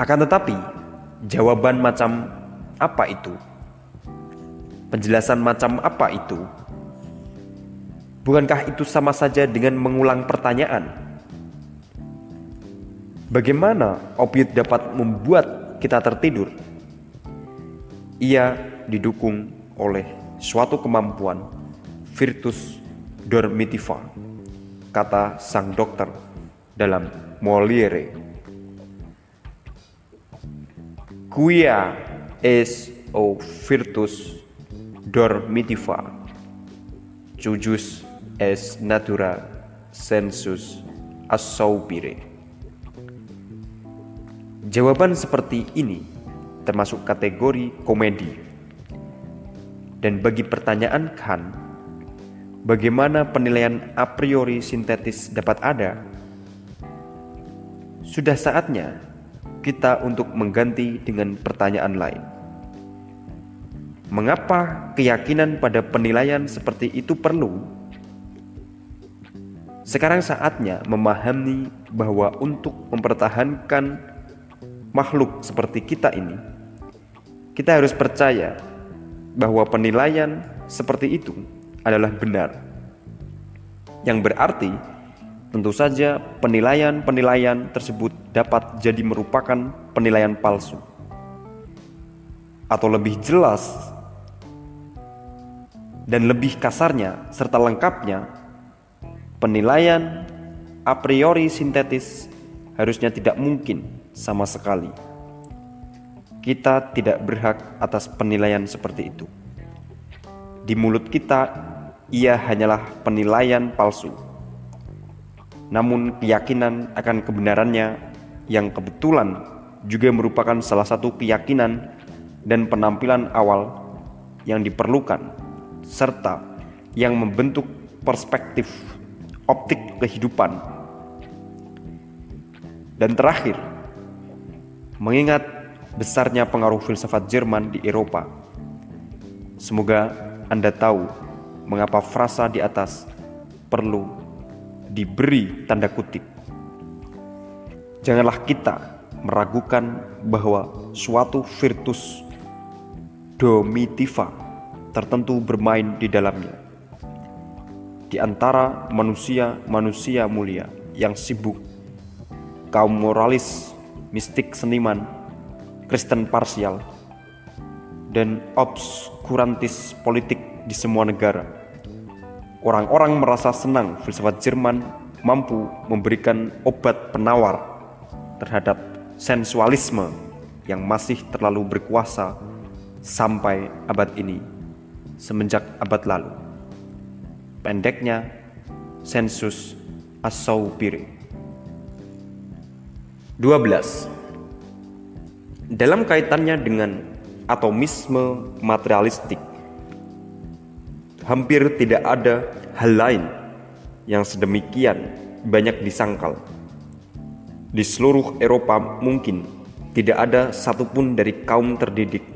Akan tetapi, jawaban macam apa itu? Penjelasan macam apa itu? Bukankah itu sama saja dengan mengulang pertanyaan? Bagaimana opiat dapat membuat kita tertidur? Ia didukung oleh suatu kemampuan virtus dormitiva, kata sang dokter dalam Moliere. Quia es o virtus dormitiva jujus es natura sensus assaupire Jawaban seperti ini termasuk kategori komedi dan bagi pertanyaan Kant bagaimana penilaian a priori sintetis dapat ada sudah saatnya kita untuk mengganti dengan pertanyaan lain. Mengapa keyakinan pada penilaian seperti itu perlu? Sekarang saatnya memahami bahwa untuk mempertahankan makhluk seperti kita ini, kita harus percaya bahwa penilaian seperti itu adalah benar. Yang berarti, tentu saja penilaian-penilaian tersebut dapat jadi merupakan penilaian palsu, atau lebih jelas dan lebih kasarnya serta lengkapnya, penilaian a priori sintetis harusnya tidak mungkin sama sekali. Kita tidak berhak atas penilaian seperti itu. Di mulut kita, ia hanyalah penilaian palsu. Namun, keyakinan akan kebenarannya yang kebetulan juga merupakan salah satu keyakinan dan penampilan awal yang diperlukan serta yang membentuk perspektif optik kehidupan. Dan terakhir, mengingat besarnya pengaruh filsafat Jerman di Eropa, semoga Anda tahu mengapa frasa di atas perlu diberi tanda kutip. Janganlah kita meragukan bahwa suatu virtus domitiva tertentu bermain di dalamnya. Di antara manusia-manusia mulia yang sibuk, kaum moralis, mistik seniman, Kristen parsial, dan obskurantis politik di semua negara. Orang-orang merasa senang filsafat Jerman mampu memberikan obat penawar terhadap sensualisme yang masih terlalu berkuasa sampai abad ini semenjak abad lalu. Pendeknya, sensus Asaupiri. 12. Dalam kaitannya dengan atomisme materialistik, hampir tidak ada hal lain yang sedemikian banyak disangkal. Di seluruh Eropa mungkin tidak ada satupun dari kaum terdidik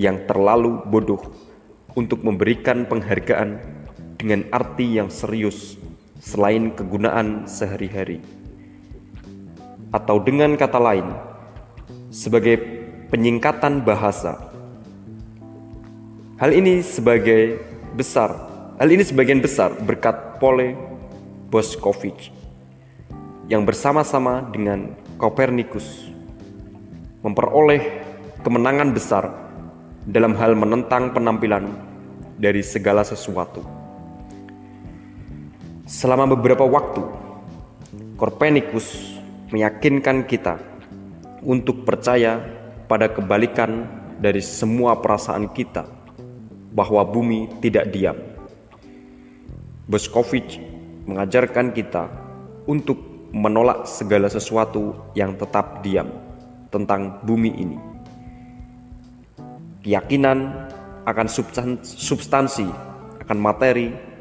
yang terlalu bodoh untuk memberikan penghargaan dengan arti yang serius selain kegunaan sehari-hari. Atau dengan kata lain, sebagai penyingkatan bahasa. Hal ini sebagai besar, hal ini sebagian besar berkat Pole Boskovic yang bersama-sama dengan Copernicus memperoleh kemenangan besar dalam hal menentang penampilan dari segala sesuatu. Selama beberapa waktu, Copernicus meyakinkan kita untuk percaya pada kebalikan dari semua perasaan kita bahwa bumi tidak diam. Boskovic mengajarkan kita untuk menolak segala sesuatu yang tetap diam tentang bumi ini. Keyakinan akan substansi, akan materi,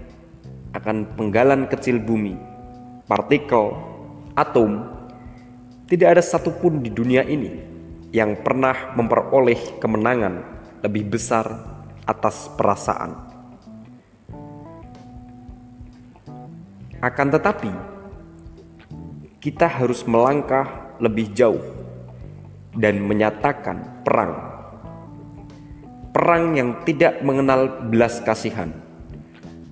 akan penggalan kecil bumi, partikel, atom, tidak ada satupun di dunia ini yang pernah memperoleh kemenangan lebih besar atas perasaan. Akan tetapi, kita harus melangkah lebih jauh dan menyatakan perang. Perang yang tidak mengenal belas kasihan,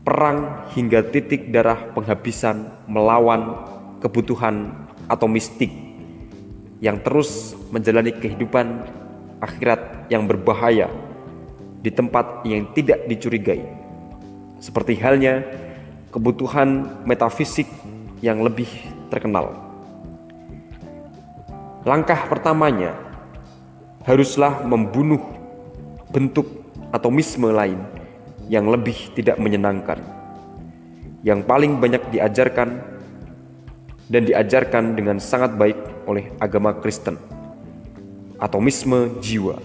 perang hingga titik darah penghabisan melawan kebutuhan atau mistik yang terus menjalani kehidupan akhirat yang berbahaya di tempat yang tidak dicurigai, seperti halnya kebutuhan metafisik yang lebih terkenal. Langkah pertamanya haruslah membunuh bentuk atomisme lain yang lebih tidak menyenangkan, yang paling banyak diajarkan dan diajarkan dengan sangat baik oleh agama Kristen, atomisme jiwa.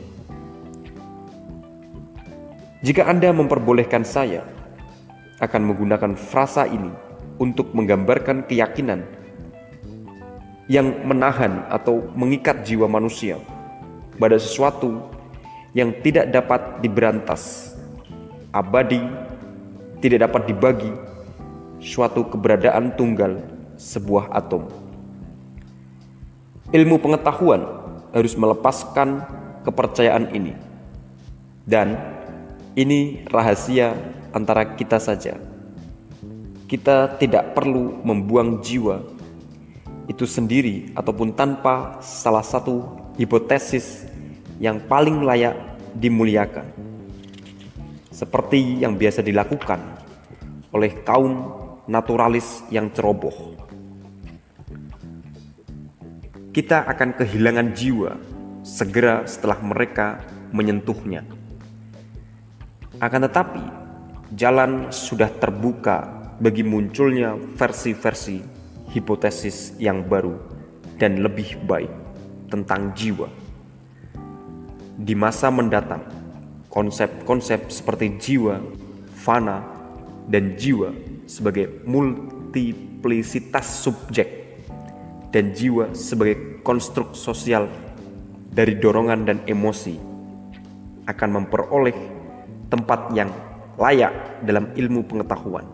Jika Anda memperbolehkan saya akan menggunakan frasa ini untuk menggambarkan keyakinan yang menahan atau mengikat jiwa manusia pada sesuatu yang tidak dapat diberantas, abadi, tidak dapat dibagi, suatu keberadaan tunggal sebuah atom. Ilmu pengetahuan harus melepaskan kepercayaan ini, dan ini rahasia antara kita saja. Kita tidak perlu membuang jiwa itu sendiri ataupun tanpa salah satu hipotesis yang paling layak dimuliakan, seperti yang biasa dilakukan oleh kaum naturalis yang ceroboh. Kita akan kehilangan jiwa segera setelah mereka menyentuhnya. Akan tetapi, jalan sudah terbuka bagi munculnya versi-versi hipotesis yang baru dan lebih baik tentang jiwa. Di masa mendatang, konsep-konsep seperti jiwa, fana, dan jiwa sebagai multiplisitas subjek dan jiwa sebagai konstruk sosial dari dorongan dan emosi akan memperoleh tempat yang layak dalam ilmu pengetahuan.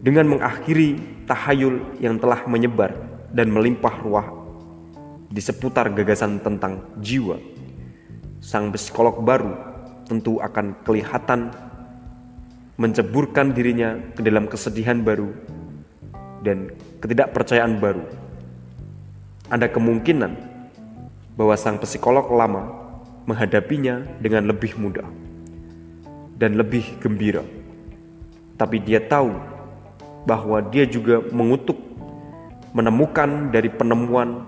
Dengan mengakhiri tahayul yang telah menyebar dan melimpah ruah di seputar gagasan tentang jiwa, sang psikolog baru tentu akan kelihatan menceburkan dirinya ke dalam kesedihan baru dan ketidakpercayaan baru. Ada kemungkinan bahwa sang psikolog lama menghadapinya dengan lebih mudah dan lebih gembira. Tapi dia tahu bahwa dia juga mengutuk menemukan dari penemuan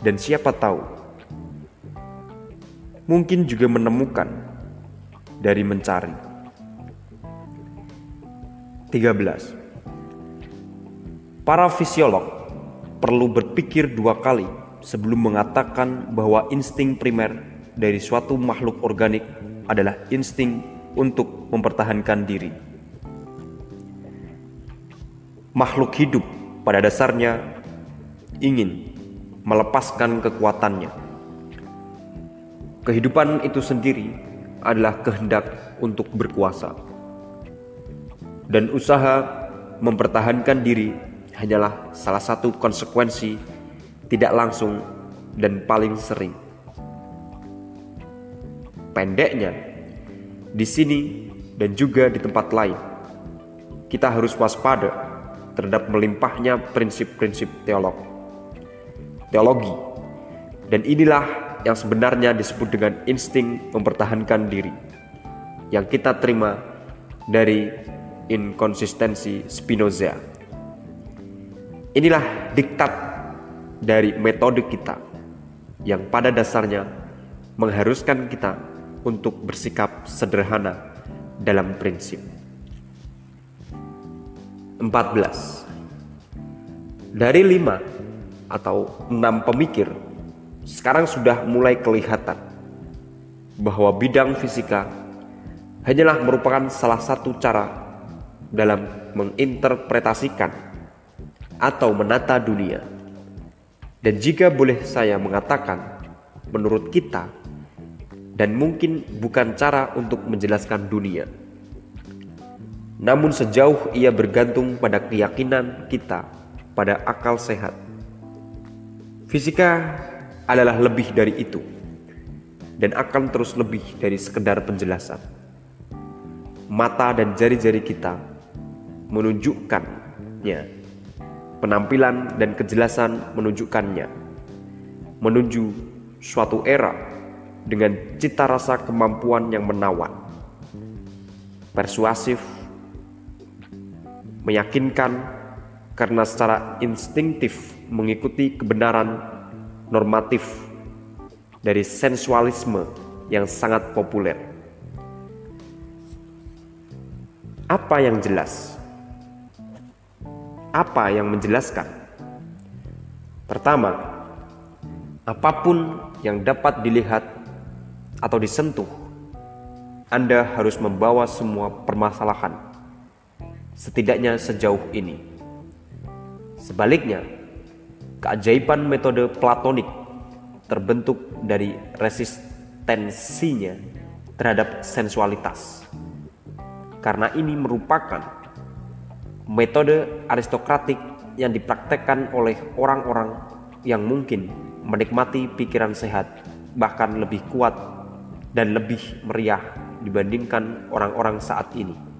dan siapa tahu, mungkin juga menemukan dari mencari. 13. Para fisiolog perlu berpikir dua kali sebelum mengatakan bahwa insting primer dari suatu makhluk organik adalah insting untuk mempertahankan diri. Makhluk hidup pada dasarnya ingin melepaskan kekuatannya. Kehidupan itu sendiri adalah kehendak untuk berkuasa, dan usaha mempertahankan diri hanyalah salah satu konsekuensi tidak langsung dan paling sering. Pendeknya, di sini dan juga di tempat lain, kita harus waspada terhadap melimpahnya prinsip-prinsip teolog. Teologi. Dan inilah yang sebenarnya disebut dengan insting mempertahankan diri yang kita terima dari inkonsistensi Spinoza. Inilah diktat dari metode kita yang pada dasarnya mengharuskan kita untuk bersikap sederhana dalam prinsip. 14 Dari lima atau enam pemikir sekarang sudah mulai kelihatan bahwa bidang fisika hanyalah merupakan salah satu cara dalam menginterpretasikan atau menata dunia. Dan jika boleh saya mengatakan, menurut kita, dan mungkin bukan cara untuk menjelaskan dunia namun sejauh ia bergantung pada keyakinan kita pada akal sehat. Fisika adalah lebih dari itu dan akan terus lebih dari sekedar penjelasan. Mata dan jari-jari kita menunjukkannya. Penampilan dan kejelasan menunjukkannya. Menuju suatu era dengan cita rasa kemampuan yang menawan. Persuasif meyakinkan karena secara instingtif mengikuti kebenaran normatif dari sensualisme yang sangat populer. Apa yang jelas? Apa yang menjelaskan? Pertama, apa pun yang dapat dilihat atau disentuh, Anda harus membawa semua permasalahan setidaknya sejauh ini. Sebaliknya, keajaiban metode platonik terbentuk dari resistensinya terhadap sensualitas. Karena ini merupakan metode aristokratik yang dipraktekkan oleh orang-orang yang mungkin menikmati pikiran sehat, bahkan lebih kuat dan lebih meriah dibandingkan orang-orang saat ini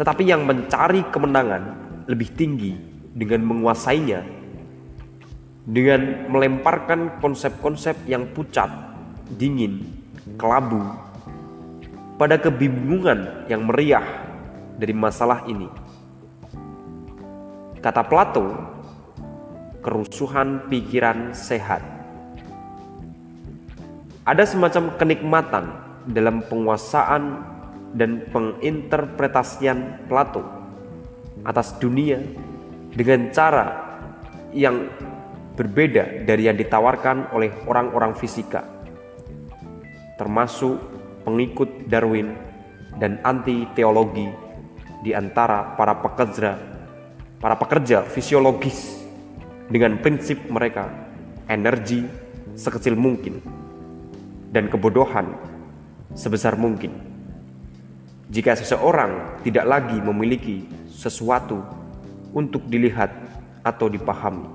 tetapi yang mencari kemenangan lebih tinggi dengan menguasainya, dengan melemparkan konsep-konsep yang pucat, dingin, kelabu, pada kebingungan yang meriah dari masalah ini. Kata Plato, kerusuhan pikiran sehat. Ada semacam kenikmatan dalam penguasaan dan penginterpretasian Plato atas dunia dengan cara yang berbeda dari yang ditawarkan oleh orang-orang fisika, termasuk pengikut Darwin dan anti teologi di antara para pekerja para pekerja fisiologis dengan prinsip mereka energi sekecil mungkin dan kebodohan sebesar mungkin. Jika seseorang tidak lagi memiliki sesuatu untuk dilihat atau dipahami,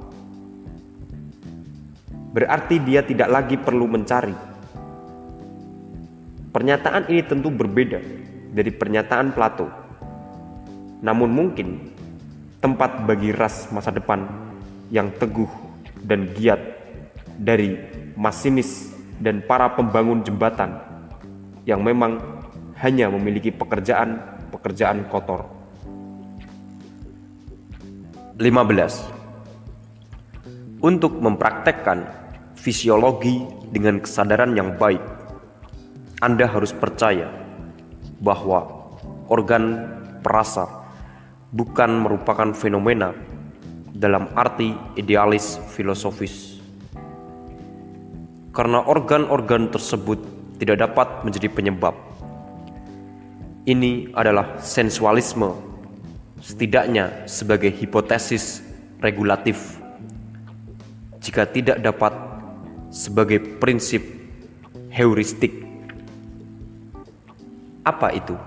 berarti dia tidak lagi perlu mencari. Pernyataan ini tentu berbeda dari pernyataan Plato, namun mungkin tempat bagi ras masa depan yang teguh dan giat dari masinis dan para pembangun jembatan yang memang hanya memiliki pekerjaan-pekerjaan kotor. 15. Untuk mempraktekkan fisiologi dengan kesadaran yang baik, Anda harus percaya bahwa organ perasa bukan merupakan fenomena dalam arti idealis filosofis. Karena organ-organ tersebut tidak dapat menjadi penyebab. Ini adalah sensualisme, setidaknya sebagai hipotesis regulatif. Jika tidak dapat sebagai prinsip heuristik. Apa itu?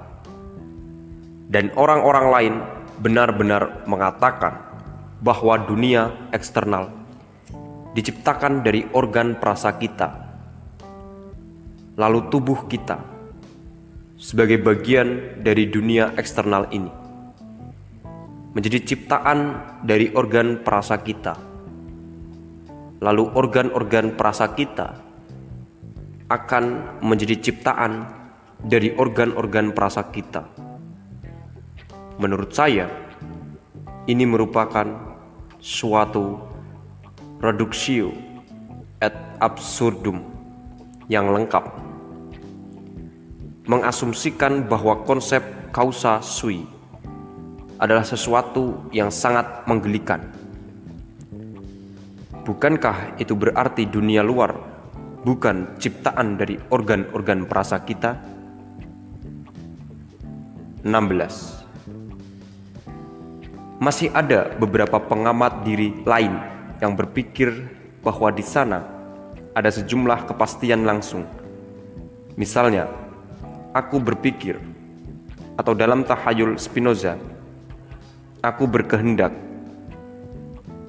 Dan orang-orang lain benar-benar mengatakan bahwa dunia eksternal diciptakan dari organ perasa kita, lalu tubuh kita sebagai bagian dari dunia eksternal ini menjadi ciptaan dari organ perasa kita. Lalu organ-organ perasa kita akan menjadi ciptaan dari organ-organ perasa kita. Menurut saya, ini merupakan suatu reduksio et absurdum yang lengkap mengasumsikan bahwa konsep causa sui adalah sesuatu yang sangat menggelikan. Bukankah itu berarti dunia luar bukan ciptaan dari organ-organ perasa kita? 16 masih ada beberapa pengamat diri lain yang berpikir bahwa di sana ada sejumlah kepastian langsung. Misalnya, aku berpikir, atau dalam tahayul Spinoza, aku berkehendak.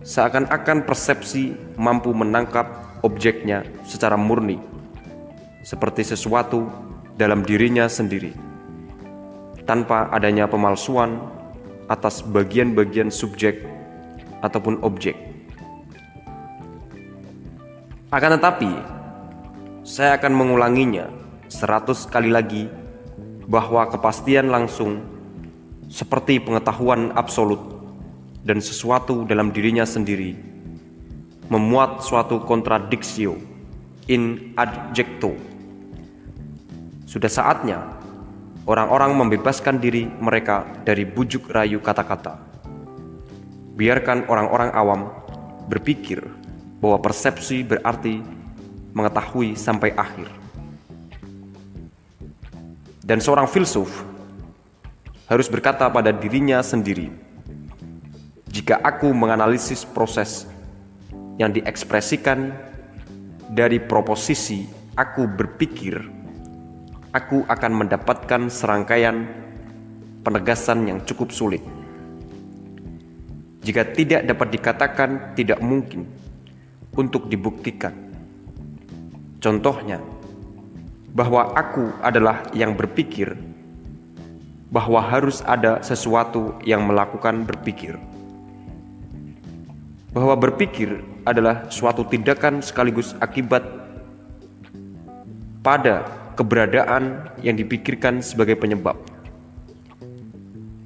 Seakan-akan persepsi mampu menangkap objeknya secara murni, seperti sesuatu dalam dirinya sendiri, tanpa adanya pemalsuan atas bagian-bagian subjek ataupun objek. Akan tetapi, saya akan mengulanginya seratus kali lagi bahwa kepastian langsung seperti pengetahuan absolut dan sesuatu dalam dirinya sendiri memuat suatu kontradiksio in adjecto. Sudah saatnya orang-orang membebaskan diri mereka dari bujuk rayu kata-kata. Biarkan orang-orang awam berpikir bahwa persepsi berarti mengetahui sampai akhir. Dan seorang filsuf harus berkata pada dirinya sendiri, "Jika aku menganalisis proses yang diekspresikan dari proposisi aku berpikir aku akan mendapatkan serangkaian penegasan yang cukup sulit. Jika tidak dapat dikatakan tidak mungkin untuk dibuktikan. Contohnya, bahwa aku adalah yang berpikir bahwa harus ada sesuatu yang melakukan berpikir. Bahwa berpikir adalah suatu tindakan sekaligus akibat pada keberadaan yang dipikirkan sebagai penyebab.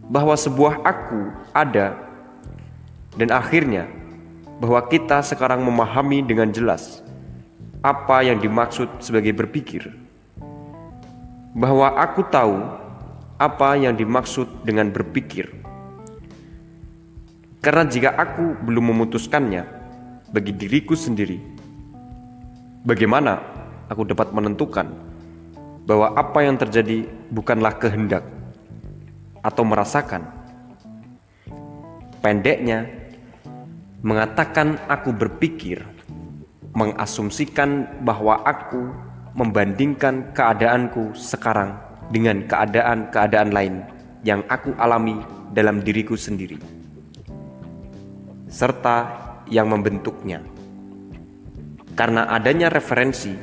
Bahwa sebuah aku ada dan akhirnya bahwa kita sekarang memahami dengan jelas apa yang dimaksud sebagai berpikir. Bahwa aku tahu apa yang dimaksud dengan berpikir. Karena jika aku belum memutuskannya bagi diriku sendiri, bagaimana aku dapat menentukan bahwa apa yang terjadi bukanlah kehendak atau merasakan. Pendeknya, mengatakan aku berpikir, mengasumsikan bahwa aku membandingkan keadaanku sekarang dengan keadaan-keadaan lain yang aku alami dalam diriku sendiri, serta yang membentuknya. Karena adanya referensi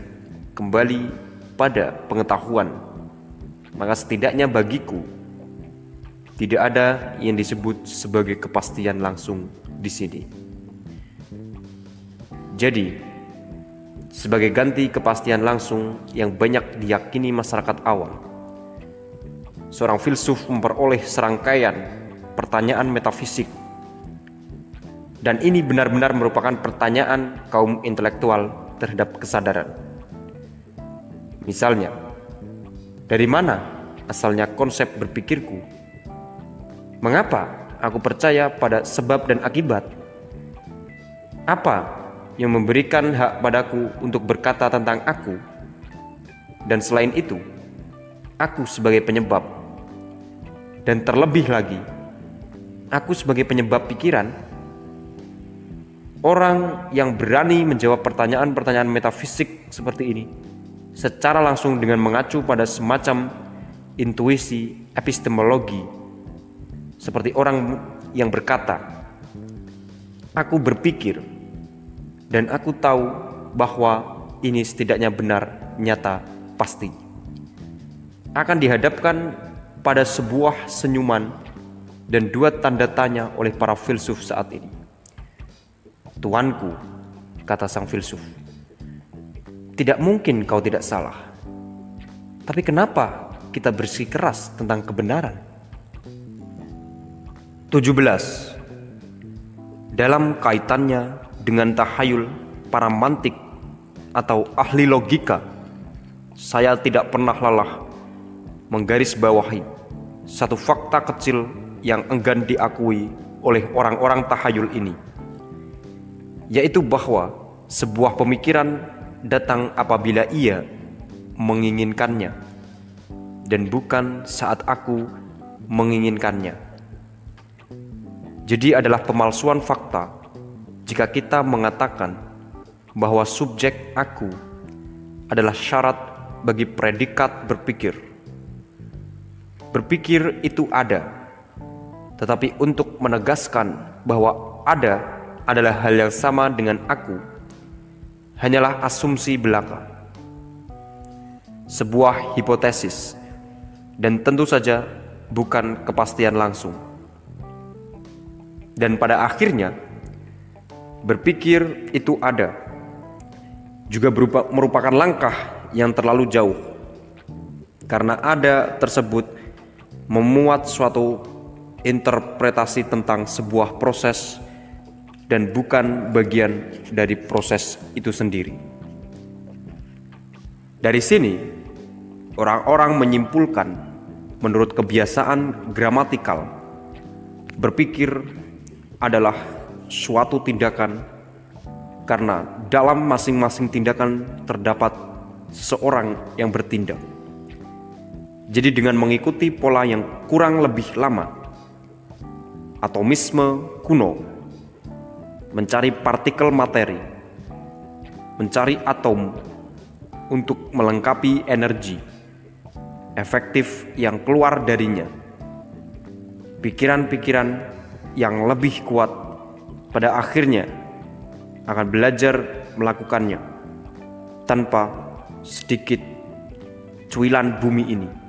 kembali pada pengetahuan, maka setidaknya bagiku tidak ada yang disebut sebagai kepastian langsung di sini. Jadi, sebagai ganti kepastian langsung yang banyak diyakini masyarakat awam, seorang filsuf memperoleh serangkaian pertanyaan metafisik dan ini benar-benar merupakan pertanyaan kaum intelektual terhadap kesadaran. Misalnya, dari mana asalnya konsep berpikirku? Mengapa aku percaya pada sebab dan akibat Apa yang memberikan hak padaku untuk berkata tentang aku? Dan selain itu, aku sebagai penyebab. Dan terlebih lagi, aku sebagai penyebab pikiran. Orang yang berani menjawab pertanyaan-pertanyaan metafisik seperti ini secara langsung dengan mengacu pada semacam intuisi epistemologi seperti orang yang berkata, "Aku berpikir dan aku tahu bahwa ini setidaknya benar, nyata, pasti." Akan dihadapkan pada sebuah senyuman dan dua tanda tanya oleh para filsuf saat ini. Tuanku, kata sang filsuf, tidak mungkin kau tidak salah. Tapi kenapa kita bersikeras tentang kebenaran? 17. Dalam kaitannya dengan tahayul para mantik atau ahli logika, saya tidak pernah lelah menggarisbawahi satu fakta kecil yang enggan diakui oleh orang-orang tahayul ini, yaitu bahwa sebuah pemikiran datang apabila ia menginginkannya dan bukan saat aku menginginkannya. Jadi adalah pemalsuan fakta jika kita mengatakan bahwa subjek aku adalah syarat bagi predikat berpikir. Berpikir itu ada, tetapi untuk menegaskan bahwa ada adalah hal yang sama dengan aku hanyalah asumsi belaka, sebuah hipotesis, dan tentu saja bukan kepastian langsung. Dan pada akhirnya, berpikir itu ada, juga berupa, merupakan langkah yang terlalu jauh, karena ada tersebut memuat suatu interpretasi tentang sebuah proses dan bukan bagian dari proses itu sendiri. Dari sini, orang-orang menyimpulkan menurut kebiasaan gramatikal, berpikir adalah suatu tindakan karena dalam masing-masing tindakan terdapat seorang yang bertindak. Jadi dengan mengikuti pola yang kurang lebih lama, atomisme kuno mencari partikel materi, mencari atom untuk melengkapi energi efektif yang keluar darinya. Pikiran-pikiran yang lebih kuat pada akhirnya akan belajar melakukannya tanpa sedikit cuilan bumi ini.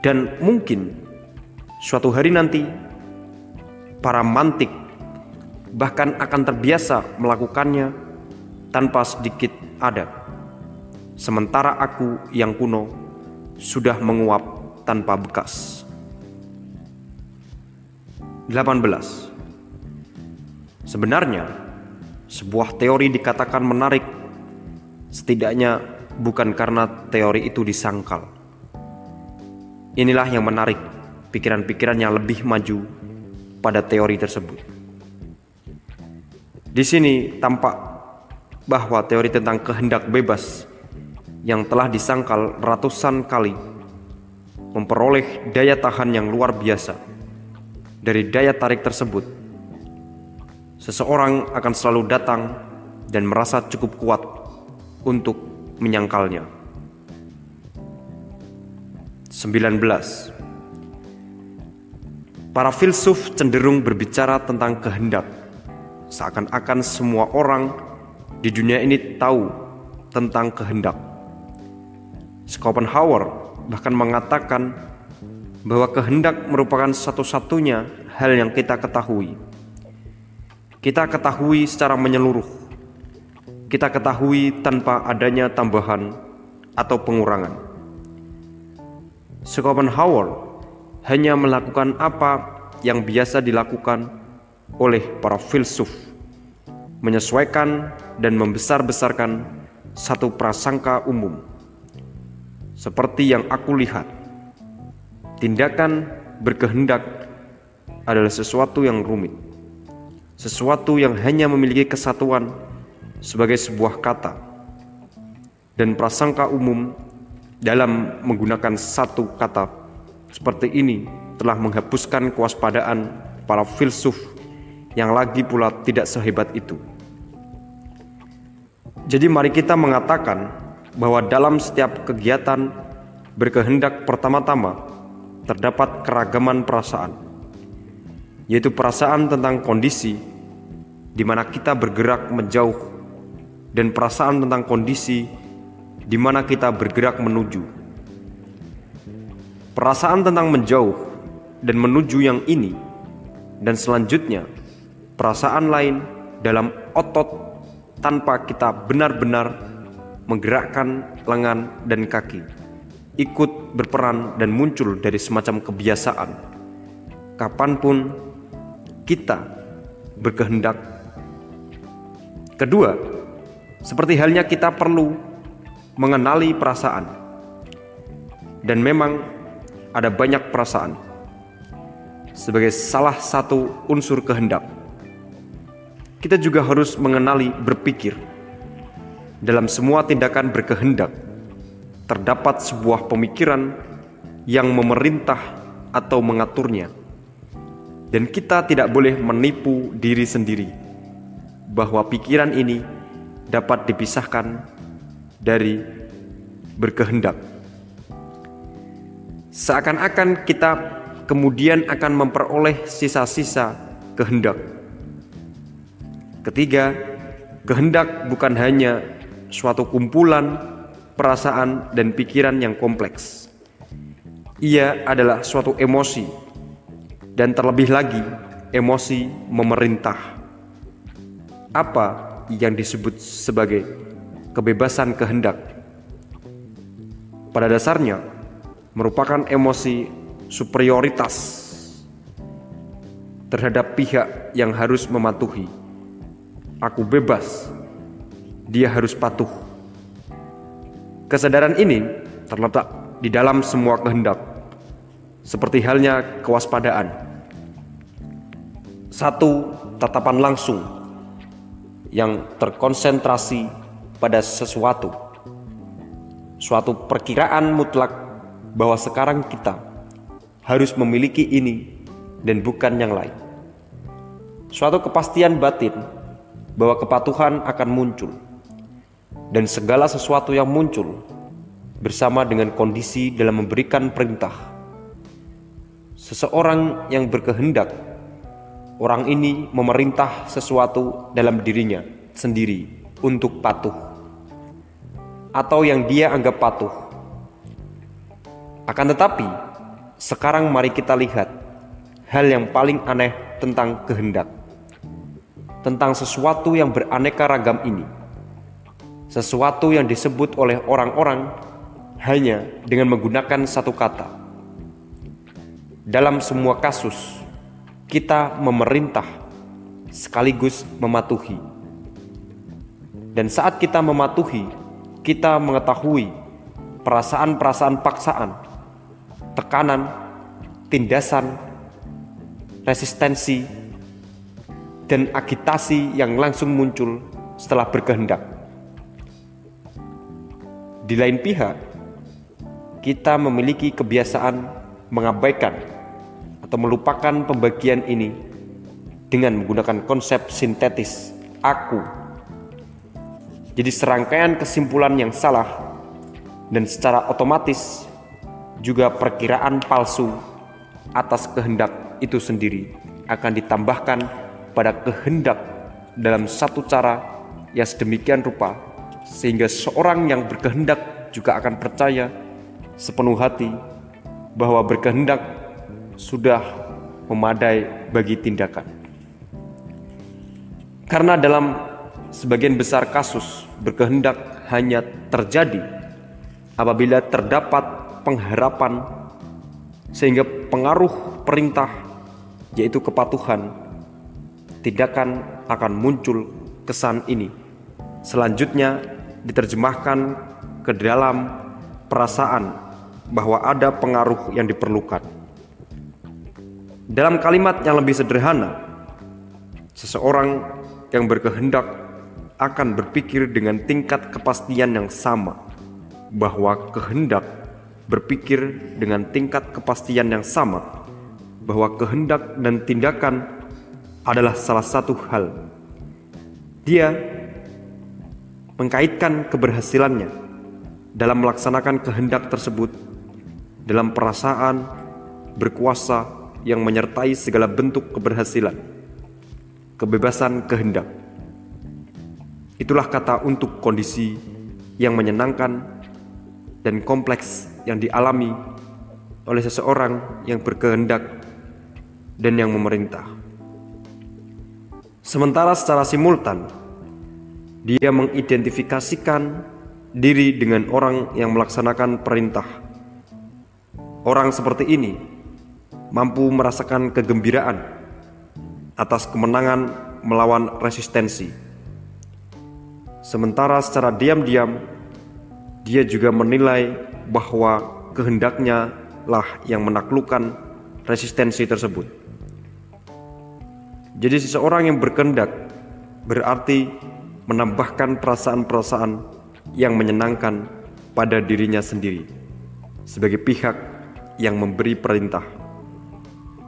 Dan mungkin suatu hari nanti para mantik bahkan akan terbiasa melakukannya tanpa sedikit ada. Sementara aku yang kuno sudah menguap tanpa bekas. 18. Sebenarnya, sebuah teori dikatakan menarik setidaknya bukan karena teori itu disangkal. Inilah yang menarik pikiran-pikiran yang lebih maju pada teori tersebut. Di sini tampak bahwa teori tentang kehendak bebas yang telah disangkal ratusan kali memperoleh daya tahan yang luar biasa. Dari daya tarik tersebut, seseorang akan selalu datang dan merasa cukup kuat untuk menyangkalnya. 19 Para filsuf cenderung berbicara tentang kehendak, seakan-akan semua orang di dunia ini tahu tentang kehendak. Schopenhauer bahkan mengatakan bahwa kehendak merupakan satu-satunya hal yang kita ketahui. Kita ketahui secara menyeluruh. Kita ketahui tanpa adanya tambahan atau pengurangan. Schopenhauer hanya melakukan apa yang biasa dilakukan oleh para filsuf, menyesuaikan dan membesar-besarkan satu prasangka umum. Seperti yang aku lihat, tindakan berkehendak adalah sesuatu yang rumit, sesuatu yang hanya memiliki kesatuan sebagai sebuah kata, dan prasangka umum dalam menggunakan satu kata seperti ini telah menghapuskan kewaspadaan para filsuf yang lagi pula tidak sehebat itu. Jadi, mari kita mengatakan bahwa dalam setiap kegiatan berkehendak pertama-tama terdapat keragaman perasaan, yaitu perasaan tentang kondisi di mana kita bergerak menjauh, dan perasaan tentang kondisi di mana kita bergerak menuju. Perasaan tentang menjauh dan menuju yang ini, dan selanjutnya perasaan lain dalam otot tanpa kita benar-benar menggerakkan lengan dan kaki, ikut berperan dan muncul dari semacam kebiasaan. Kapan pun kita berkehendak. Kedua, seperti halnya kita perlu mengenali perasaan, dan memang ada banyak perasaan sebagai salah satu unsur kehendak. Kita juga harus mengenali berpikir dalam semua tindakan berkehendak. Terdapat sebuah pemikiran yang memerintah atau mengaturnya, dan kita tidak boleh menipu diri sendiri bahwa pikiran ini dapat dipisahkan dari berkehendak. Seakan-akan kita kemudian akan memperoleh sisa-sisa kehendak. Ketiga, kehendak bukan hanya suatu kumpulan perasaan dan pikiran yang kompleks. Ia adalah suatu emosi, dan terlebih lagi emosi memerintah. Apa yang disebut sebagai kebebasan kehendak? Pada dasarnya, merupakan emosi superioritas terhadap pihak yang harus mematuhi. Aku bebas dia harus patuh. Kesadaran ini terletak di dalam semua kehendak, seperti halnya kewaspadaan. Satu tatapan langsung yang terkonsentrasi pada sesuatu, suatu perkiraan mutlak bahwa sekarang kita harus memiliki ini dan bukan yang lain. Suatu kepastian batin bahwa kepatuhan akan muncul dan segala sesuatu yang muncul bersama dengan kondisi dalam memberikan perintah. Seseorang yang berkehendak, orang ini memerintah sesuatu dalam dirinya sendiri untuk patuh, atau yang dia anggap patuh. Akan tetapi, sekarang mari kita lihat hal yang paling aneh tentang kehendak, tentang sesuatu yang beraneka ragam ini sesuatu yang disebut oleh orang-orang hanya dengan menggunakan satu kata. Dalam semua kasus, kita memerintah sekaligus mematuhi. Dan saat kita mematuhi, kita mengetahui perasaan-perasaan paksaan, tekanan, tindasan, resistensi, dan agitasi yang langsung muncul setelah berkehendak. Di lain pihak, kita memiliki kebiasaan mengabaikan atau melupakan pembagian ini dengan menggunakan konsep sintetis aku. Jadi serangkaian kesimpulan yang salah dan secara otomatis juga perkiraan palsu atas kehendak itu sendiri akan ditambahkan pada kehendak dalam satu cara yang sedemikian rupa sehingga seorang yang berkehendak juga akan percaya sepenuh hati bahwa berkehendak sudah memadai bagi tindakan. Karena dalam sebagian besar kasus berkehendak hanya terjadi apabila terdapat pengharapan sehingga pengaruh perintah yaitu kepatuhan tindakan akan muncul kesan ini. Selanjutnya diterjemahkan ke dalam perasaan bahwa ada pengaruh yang diperlukan. Dalam kalimat yang lebih sederhana, Seseorang yang berkehendak akan berpikir dengan tingkat kepastian yang sama, bahwa kehendak berpikir dengan tingkat kepastian yang sama, bahwa kehendak dan tindakan adalah salah satu hal. Dia mengkaitkan keberhasilannya dalam melaksanakan kehendak tersebut dalam perasaan berkuasa yang menyertai segala bentuk keberhasilan, kebebasan kehendak. Itulah kata untuk kondisi yang menyenangkan dan kompleks yang dialami oleh seseorang yang berkehendak dan yang memerintah. Sementara secara simultan, dia mengidentifikasikan diri dengan orang yang melaksanakan perintah. Orang seperti ini mampu merasakan kegembiraan atas kemenangan melawan resistensi. Sementara secara diam-diam dia juga menilai bahwa kehendaknya lah yang menaklukkan resistensi tersebut. Jadi seseorang yang berkehendak berarti menambahkan perasaan-perasaan yang menyenangkan pada dirinya sendiri sebagai pihak yang memberi perintah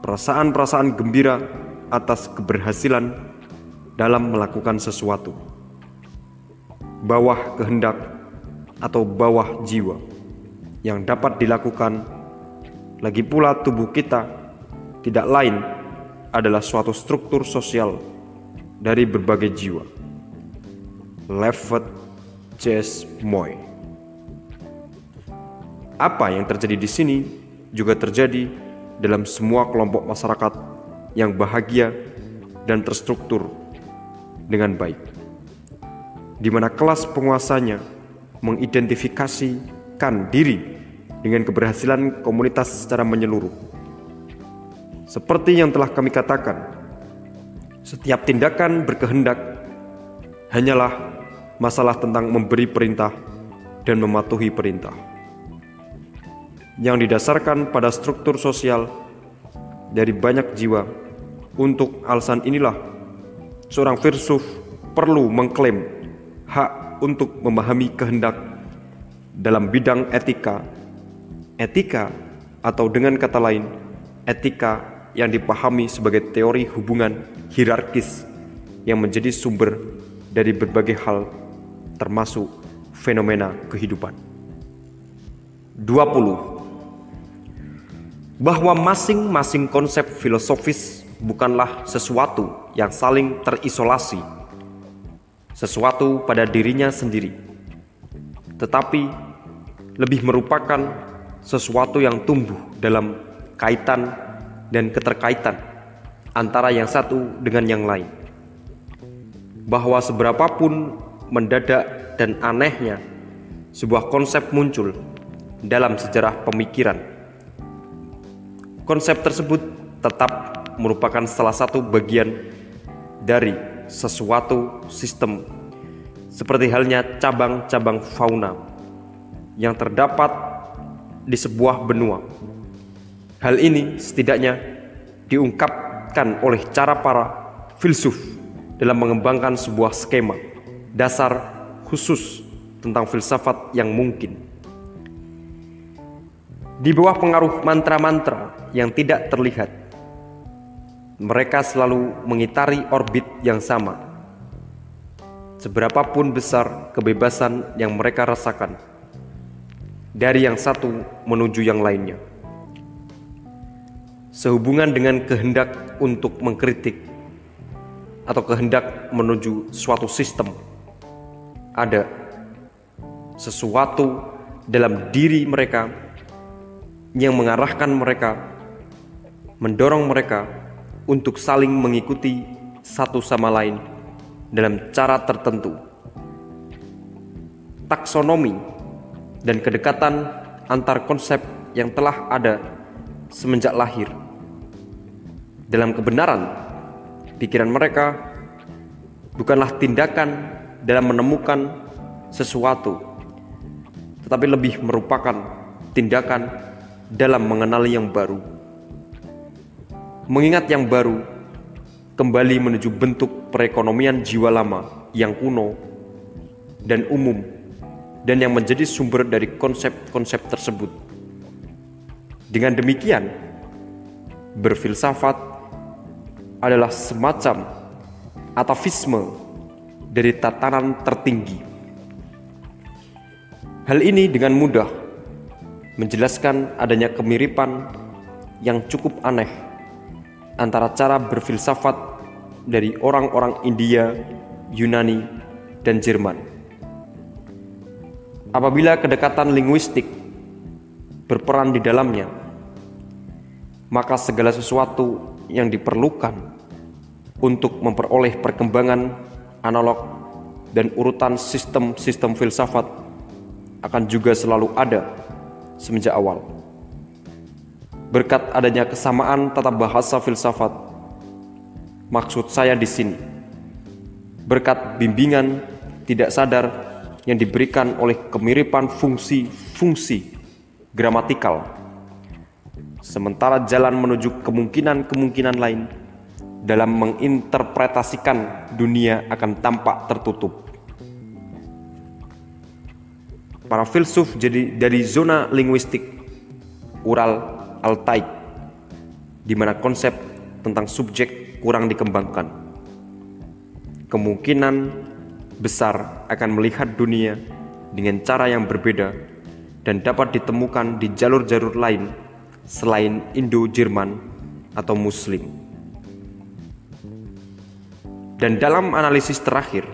perasaan-perasaan gembira atas keberhasilan dalam melakukan sesuatu. Bawah kehendak atau bawah jiwa yang dapat dilakukan, lagi pula tubuh kita tidak lain adalah suatu struktur sosial dari berbagai jiwa. Lefet Jes Moy. Apa yang terjadi di sini juga terjadi dalam semua kelompok masyarakat yang bahagia dan terstruktur dengan baik, di mana kelas penguasanya mengidentifikasikan diri dengan keberhasilan komunitas secara menyeluruh. Seperti yang telah kami katakan, setiap tindakan berkehendak hanyalah masalah tentang memberi perintah dan mematuhi perintah yang didasarkan pada struktur sosial dari banyak jiwa. Untuk alasan inilah, seorang filsuf perlu mengklaim hak untuk memahami kehendak dalam bidang etika. Etika, atau dengan kata lain, etika yang dipahami sebagai teori hubungan hierarkis yang menjadi sumber dari berbagai hal, termasuk fenomena kehidupan. 20 bahwa masing-masing konsep filosofis bukanlah sesuatu yang saling terisolasi, sesuatu pada dirinya sendiri, tetapi lebih merupakan sesuatu yang tumbuh dalam kaitan dan keterkaitan antara yang satu dengan yang lain. Bahwa seberapapun mendadak dan anehnya sebuah konsep muncul dalam sejarah pemikiran Konsep tersebut tetap merupakan salah satu bagian dari sesuatu sistem, seperti halnya cabang-cabang fauna yang terdapat di sebuah benua. Hal ini setidaknya diungkapkan oleh cara para filsuf dalam mengembangkan sebuah skema dasar khusus tentang filsafat yang mungkin. Di bawah pengaruh mantra-mantra yang tidak terlihat, mereka selalu mengitari orbit yang sama. Seberapapun besar kebebasan yang mereka rasakan, dari yang satu menuju yang lainnya, sehubungan dengan kehendak untuk mengkritik atau kehendak menuju suatu sistem, ada sesuatu dalam diri mereka yang mengarahkan mereka, mendorong mereka untuk saling mengikuti satu sama lain dalam cara tertentu. Taksonomi dan kedekatan antar konsep yang telah ada semenjak lahir. Dalam kebenaran, pikiran mereka bukanlah tindakan dalam menemukan sesuatu, tetapi lebih merupakan tindakan dalam mengenali yang baru. Mengingat yang baru kembali menuju bentuk perekonomian jiwa lama yang kuno dan umum dan yang menjadi sumber dari konsep-konsep tersebut. Dengan demikian, berfilsafat adalah semacam atavisme dari tatanan tertinggi. Hal ini dengan mudah menjelaskan adanya kemiripan yang cukup aneh antara cara berfilsafat dari orang-orang India, Yunani, dan Jerman. Apabila kedekatan linguistik berperan di dalamnya, maka segala sesuatu yang diperlukan untuk memperoleh perkembangan analog dan urutan sistem-sistem filsafat akan juga selalu ada semenjak awal. Berkat adanya kesamaan tata bahasa filsafat, maksud saya di sini, berkat bimbingan tidak sadar yang diberikan oleh kemiripan fungsi-fungsi gramatikal, sementara jalan menuju kemungkinan-kemungkinan lain dalam menginterpretasikan dunia akan tampak tertutup. Para filsuf jadi dari zona linguistik Ural Altaik di mana konsep tentang subjek kurang dikembangkan. Kemungkinan besar akan melihat dunia dengan cara yang berbeda dan dapat ditemukan di jalur-jalur lain selain Indo-Jerman atau Muslim. Dan dalam analisis terakhir,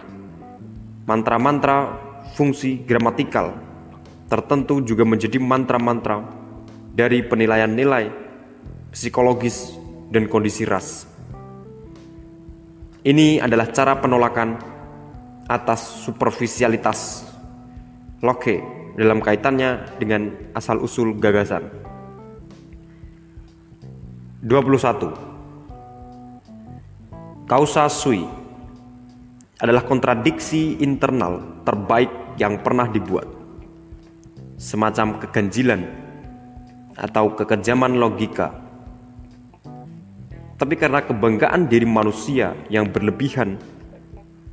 mantra-mantra fungsi gramatikal tertentu juga menjadi mantra-mantra dari penilaian nilai psikologis dan kondisi ras. Ini adalah cara penolakan atas superficialitas Locke dalam kaitannya dengan asal-usul gagasan. 21. Kausa sui adalah kontradiksi internal terbaik yang pernah dibuat. Semacam keganjilan atau kekejaman logika. Tapi karena kebanggaan diri manusia yang berlebihan,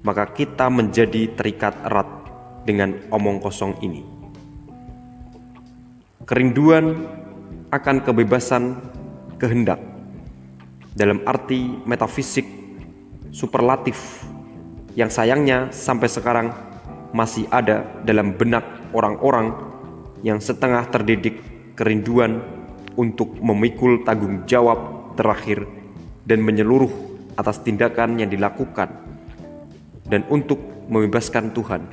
maka kita menjadi terikat erat dengan omong kosong ini. Kerinduan akan kebebasan kehendak dalam arti metafisik superlatif yang sayangnya sampai sekarang masih ada dalam benak orang-orang yang setengah terdidik kerinduan untuk memikul tanggung jawab terakhir dan menyeluruh atas tindakan yang dilakukan dan untuk membebaskan Tuhan,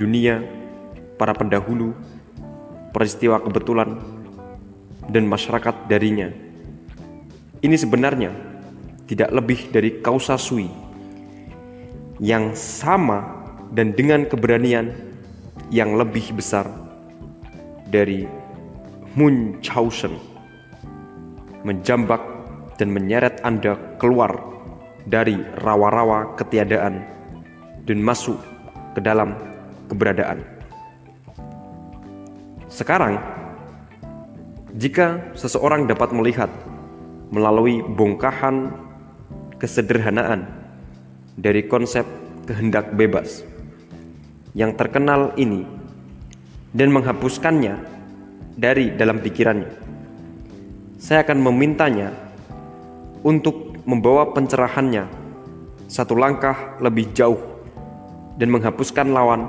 dunia, para pendahulu, peristiwa kebetulan, dan masyarakat darinya. Ini sebenarnya tidak lebih dari kausa sui yang sama dan dengan keberanian yang lebih besar dari Munchausen menjambak dan menyeret Anda keluar dari rawa-rawa ketiadaan dan masuk ke dalam keberadaan. Sekarang, jika seseorang dapat melihat melalui bongkahan kesederhanaan dari konsep kehendak bebas yang terkenal ini dan menghapuskannya dari dalam pikirannya. Saya akan memintanya untuk membawa pencerahannya satu langkah lebih jauh dan menghapuskan lawan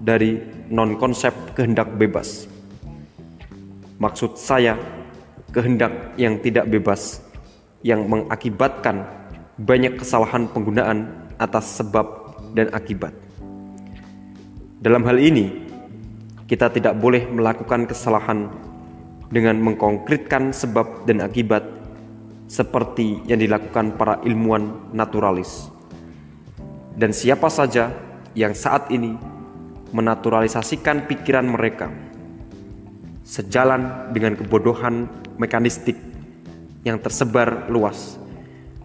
dari non-konsep kehendak bebas. Maksud saya, kehendak yang tidak bebas yang mengakibatkan banyak kesalahan penggunaan atas sebab dan akibat. Dalam hal ini, kita tidak boleh melakukan kesalahan dengan mengkonkretkan sebab dan akibat seperti yang dilakukan para ilmuwan naturalis. Dan siapa saja yang saat ini menaturalisasikan pikiran mereka sejalan dengan kebodohan mekanistik yang tersebar luas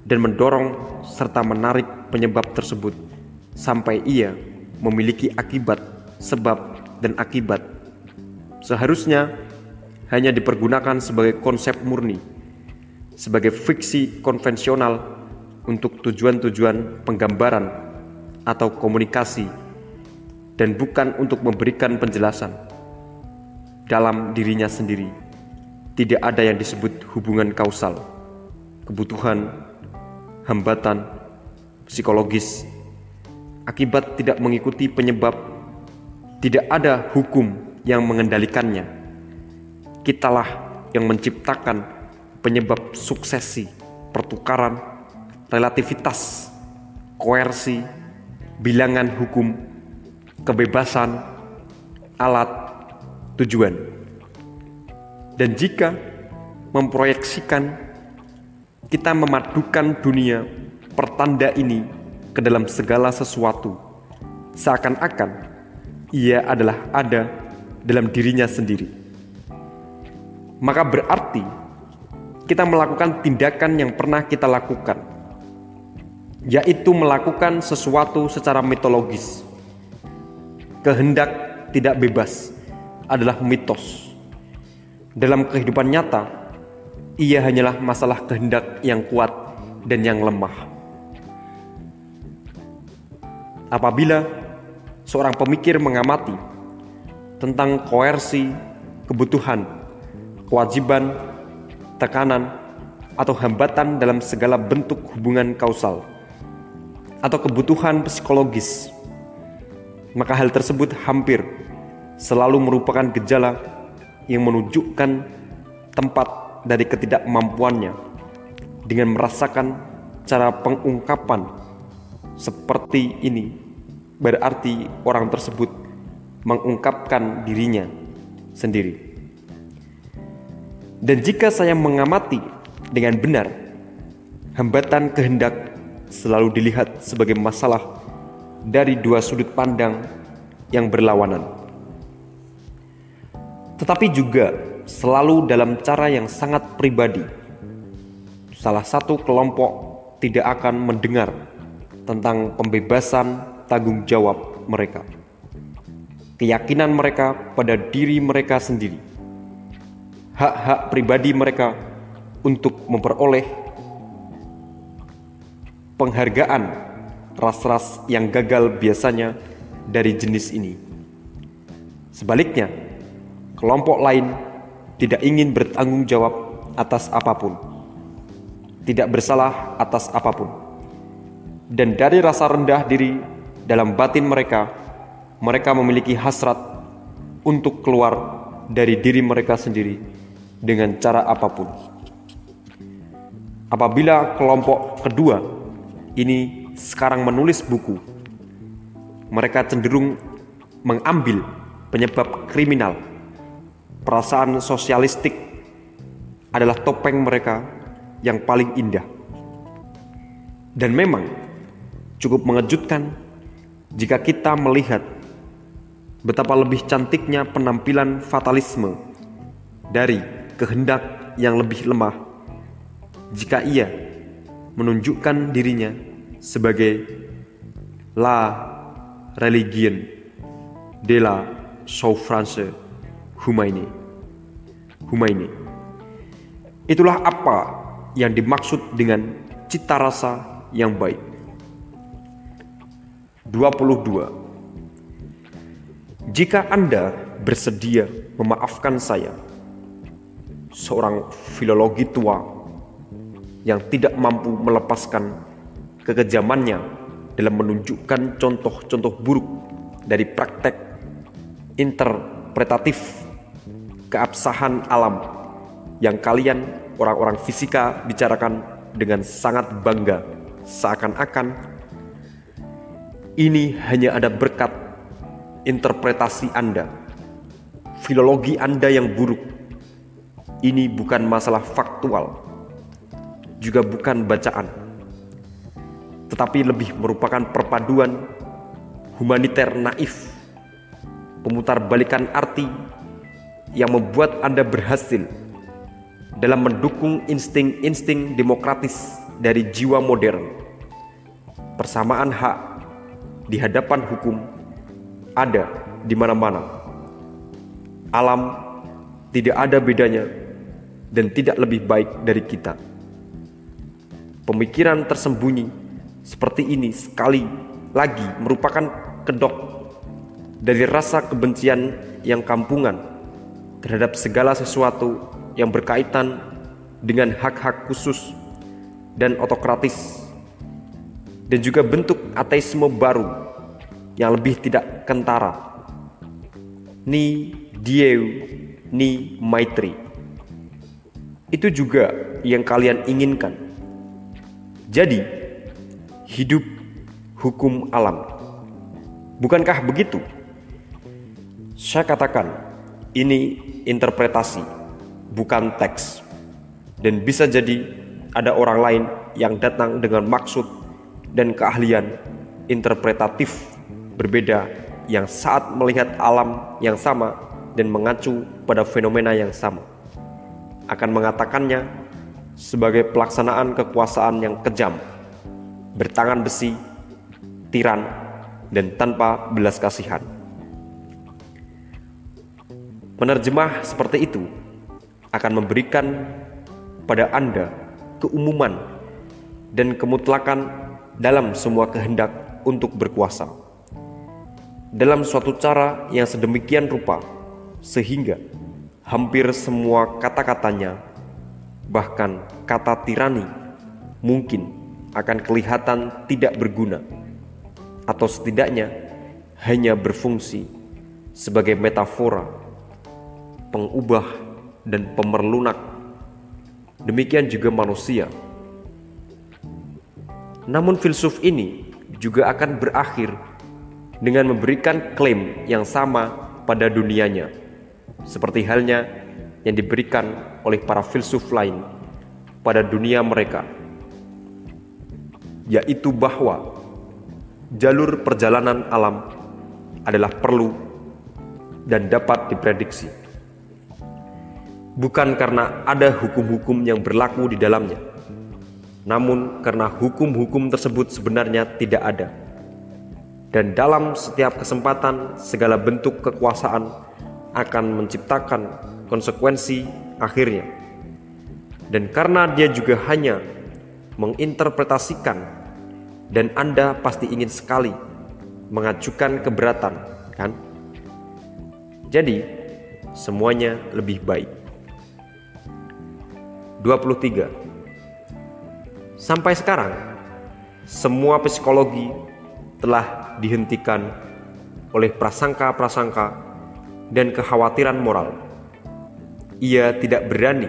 dan mendorong serta menarik penyebab tersebut sampai ia memiliki akibat, sebab, dan akibat. Seharusnya hanya dipergunakan sebagai konsep murni, sebagai fiksi konvensional untuk tujuan-tujuan penggambaran atau komunikasi dan bukan untuk memberikan penjelasan. Dalam dirinya sendiri, tidak ada yang disebut hubungan kausal, kebutuhan, hambatan, psikologis, akibat tidak mengikuti penyebab, tidak ada hukum yang mengendalikannya. Kitalah yang menciptakan penyebab suksesi, pertukaran, relativitas, koersi, bilangan hukum, kebebasan, alat, tujuan. Dan jika memproyeksikan kita memadukan dunia pertanda ini ke dalam segala sesuatu, seakan-akan ia adalah ada dalam dirinya sendiri. Maka berarti kita melakukan tindakan yang pernah kita lakukan, yaitu melakukan sesuatu secara mitologis. Kehendak tidak bebas adalah mitos. Dalam kehidupan nyata, ia hanyalah masalah kehendak yang kuat dan yang lemah. Apabila seorang pemikir mengamati tentang koersi, kebutuhan, kewajiban, tekanan, atau hambatan dalam segala bentuk hubungan kausal, atau kebutuhan psikologis, maka hal tersebut hampir selalu merupakan gejala yang menunjukkan tempat dari ketidakmampuannya dengan merasakan cara pengungkapan seperti ini berarti orang tersebut mengungkapkan dirinya sendiri. Dan jika saya mengamati dengan benar, hambatan kehendak selalu dilihat sebagai masalah dari dua sudut pandang yang berlawanan tetapi juga selalu dalam cara yang sangat pribadi. Salah satu kelompok tidak akan mendengar tentang pembebasan tanggung jawab mereka, keyakinan mereka pada diri mereka sendiri, hak-hak pribadi mereka untuk memperoleh penghargaan ras-ras yang gagal biasanya dari jenis ini. Sebaliknya, kelompok lain tidak ingin bertanggung jawab atas apa pun, tidak bersalah atas apa pun, dan dari rasa rendah diri dalam batin mereka, mereka memiliki hasrat untuk keluar dari diri mereka sendiri dengan cara apa pun. Apabila kelompok kedua ini sekarang menulis buku, mereka cenderung mengambil penyebab kriminal perasaan sosialistik adalah topeng mereka yang paling indah. Dan memang cukup mengejutkan jika kita melihat betapa lebih cantiknya penampilan fatalisme dari kehendak yang lebih lemah jika ia menunjukkan dirinya sebagai la religion de la souffrance humaine. Humaini. Itulah apa yang dimaksud dengan cita rasa yang baik. 22. Jika Anda bersedia memaafkan saya, seorang filologi tua yang tidak mampu melepaskan kekejamannya dalam menunjukkan contoh-contoh buruk dari praktek interpretatif keabsahan alam yang kalian orang-orang fisika bicarakan dengan sangat bangga seakan-akan ini hanya ada berkat interpretasi Anda filologi Anda yang buruk ini bukan masalah faktual juga bukan bacaan tetapi lebih merupakan perpaduan humaniter naif pemutarbalikan arti yang membuat Anda berhasil dalam mendukung insting-insting demokratis dari jiwa modern. Persamaan hak di hadapan hukum ada di mana-mana. Alam tidak ada bedanya dan tidak lebih baik dari kita. Pemikiran tersembunyi seperti ini sekali lagi merupakan kedok dari rasa kebencian yang kampungan terhadap segala sesuatu yang berkaitan dengan hak-hak khusus dan otokratis dan juga bentuk ateisme baru yang lebih tidak kentara. Ni dieu ni maitri. Itu juga yang kalian inginkan. Jadi hidup hukum alam. Bukankah begitu? Saya katakan ini interpretasi, bukan teks. Dan bisa jadi ada orang lain yang datang dengan maksud dan keahlian interpretatif berbeda yang saat melihat alam yang sama dan mengacu pada fenomena yang sama akan mengatakannya sebagai pelaksanaan kekuasaan yang kejam, bertangan besi, tiran, dan tanpa belas kasihan. Penerjemah seperti itu akan memberikan pada Anda keumuman dan kemutlakan dalam semua kehendak untuk berkuasa. Dalam suatu cara yang sedemikian rupa sehingga hampir semua kata-katanya bahkan kata tirani mungkin akan kelihatan tidak berguna atau setidaknya hanya berfungsi sebagai metafora pengubah, dan pemerlunak. Demikian juga manusia. Namun filsuf ini juga akan berakhir dengan memberikan klaim yang sama pada dunianya, seperti halnya yang diberikan oleh para filsuf lain pada dunia mereka, yaitu bahwa jalur perjalanan alam adalah perlu dan dapat diprediksi bukan karena ada hukum-hukum yang berlaku di dalamnya, namun karena hukum-hukum tersebut sebenarnya tidak ada. Dan dalam setiap kesempatan, segala bentuk kekuasaan akan menciptakan konsekuensi akhirnya. Dan karena dia juga hanya menginterpretasikan, dan Anda pasti ingin sekali mengajukan keberatan, kan? Jadi, semuanya lebih baik. 23. Sampai sekarang, semua psikologi telah dihentikan oleh prasangka-prasangka dan kekhawatiran moral. Ia tidak berani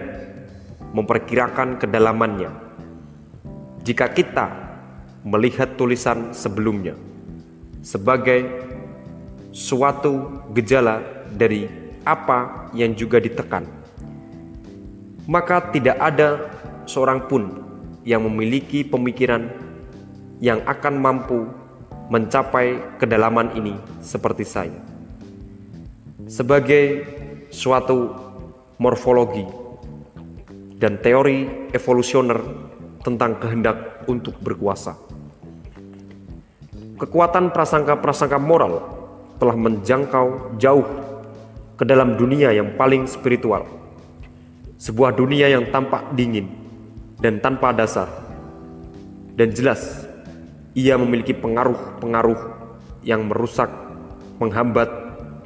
memperkirakan kedalamannya. Jika kita melihat tulisan sebelumnya sebagai suatu gejala dari apa yang juga ditekan maka tidak ada seorang pun yang memiliki pemikiran yang akan mampu mencapai kedalaman ini seperti saya. Sebagai suatu morfologi dan teori evolusioner tentang kehendak untuk berkuasa. Kekuatan prasangka-prasangka moral telah menjangkau jauh ke dalam dunia yang paling spiritual sebuah dunia yang tampak dingin dan tanpa dasar. Dan jelas, ia memiliki pengaruh-pengaruh yang merusak, menghambat,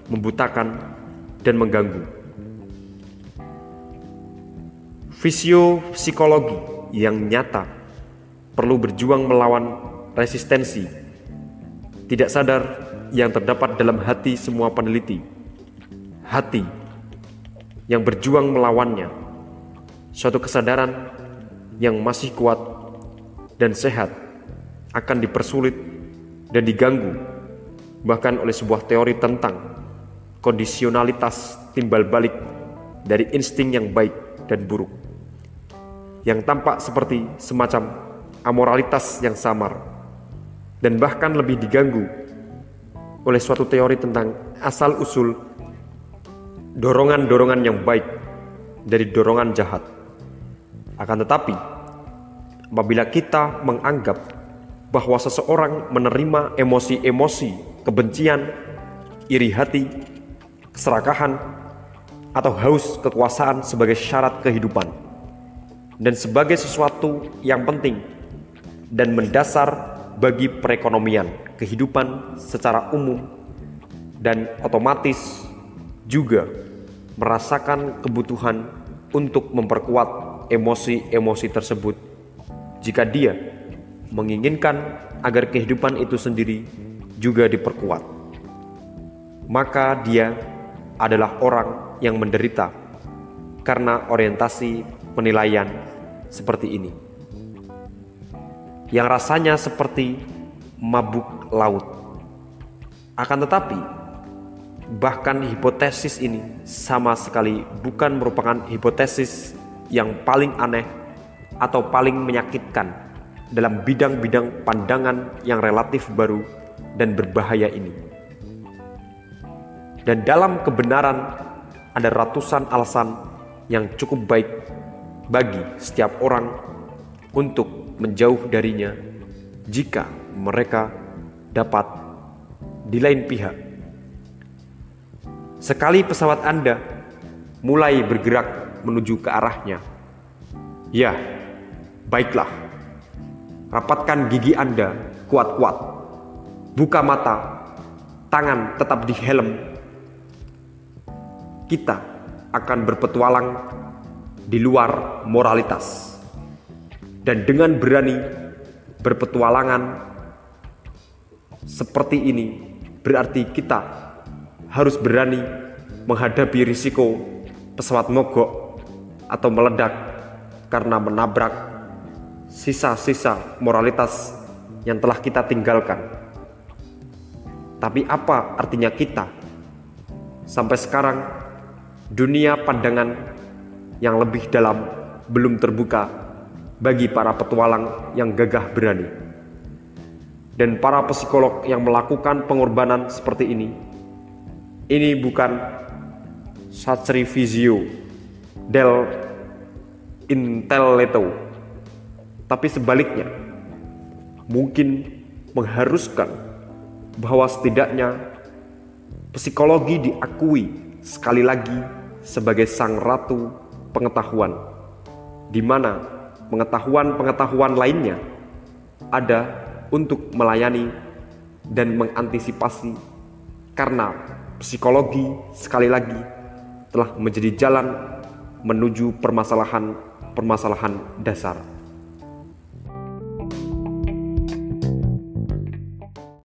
membutakan, dan mengganggu. Fisiopsikologi yang nyata perlu berjuang melawan resistensi tidak sadar yang terdapat dalam hati semua peneliti. Hati yang berjuang melawannya Suatu kesadaran yang masih kuat dan sehat akan dipersulit dan diganggu bahkan oleh sebuah teori tentang kondisionalitas timbal balik dari insting yang baik dan buruk yang tampak seperti semacam amoralitas yang samar dan bahkan lebih diganggu oleh suatu teori tentang asal-usul dorongan-dorongan yang baik dari dorongan jahat. Akan tetapi, apabila kita menganggap bahwa seseorang menerima emosi-emosi kebencian, iri hati, keserakahan, atau haus kekuasaan sebagai syarat kehidupan, dan sebagai sesuatu yang penting dan mendasar bagi perekonomian, kehidupan secara umum, dan otomatis juga merasakan kebutuhan untuk memperkuat emosi-emosi tersebut jika dia menginginkan agar kehidupan itu sendiri juga diperkuat. Maka dia adalah orang yang menderita karena orientasi penilaian seperti ini. Yang rasanya seperti mabuk laut. Akan tetapi, bahkan hipotesis ini sama sekali bukan merupakan hipotesis yang paling aneh atau paling menyakitkan dalam bidang-bidang pandangan yang relatif baru dan berbahaya ini. Dan dalam kebenaran ada ratusan alasan yang cukup baik bagi setiap orang untuk menjauh darinya jika mereka dapat di lain pihak. Sekali pesawat Anda mulai bergerak menuju ke arahnya, ya, baiklah, rapatkan gigi Anda kuat-kuat, buka mata, tangan tetap di helm. Kita akan berpetualang di luar moralitas dan dengan berani berpetualangan seperti ini berarti kita harus berani menghadapi risiko pesawat mogok atau meledak karena menabrak sisa-sisa moralitas yang telah kita tinggalkan. Tapi apa artinya kita? Sampai sekarang dunia pandangan yang lebih dalam belum terbuka bagi para petualang yang gagah berani. Dan para psikolog yang melakukan pengorbanan seperti ini, ini bukan sacrificio del intelletto, tapi sebaliknya, mungkin mengharuskan bahwa setidaknya psikologi diakui sekali lagi sebagai sang ratu pengetahuan, di mana pengetahuan-pengetahuan lainnya ada untuk melayani dan mengantisipasi, karena psikologi sekali lagi telah menjadi jalan menuju permasalahan-permasalahan dasar.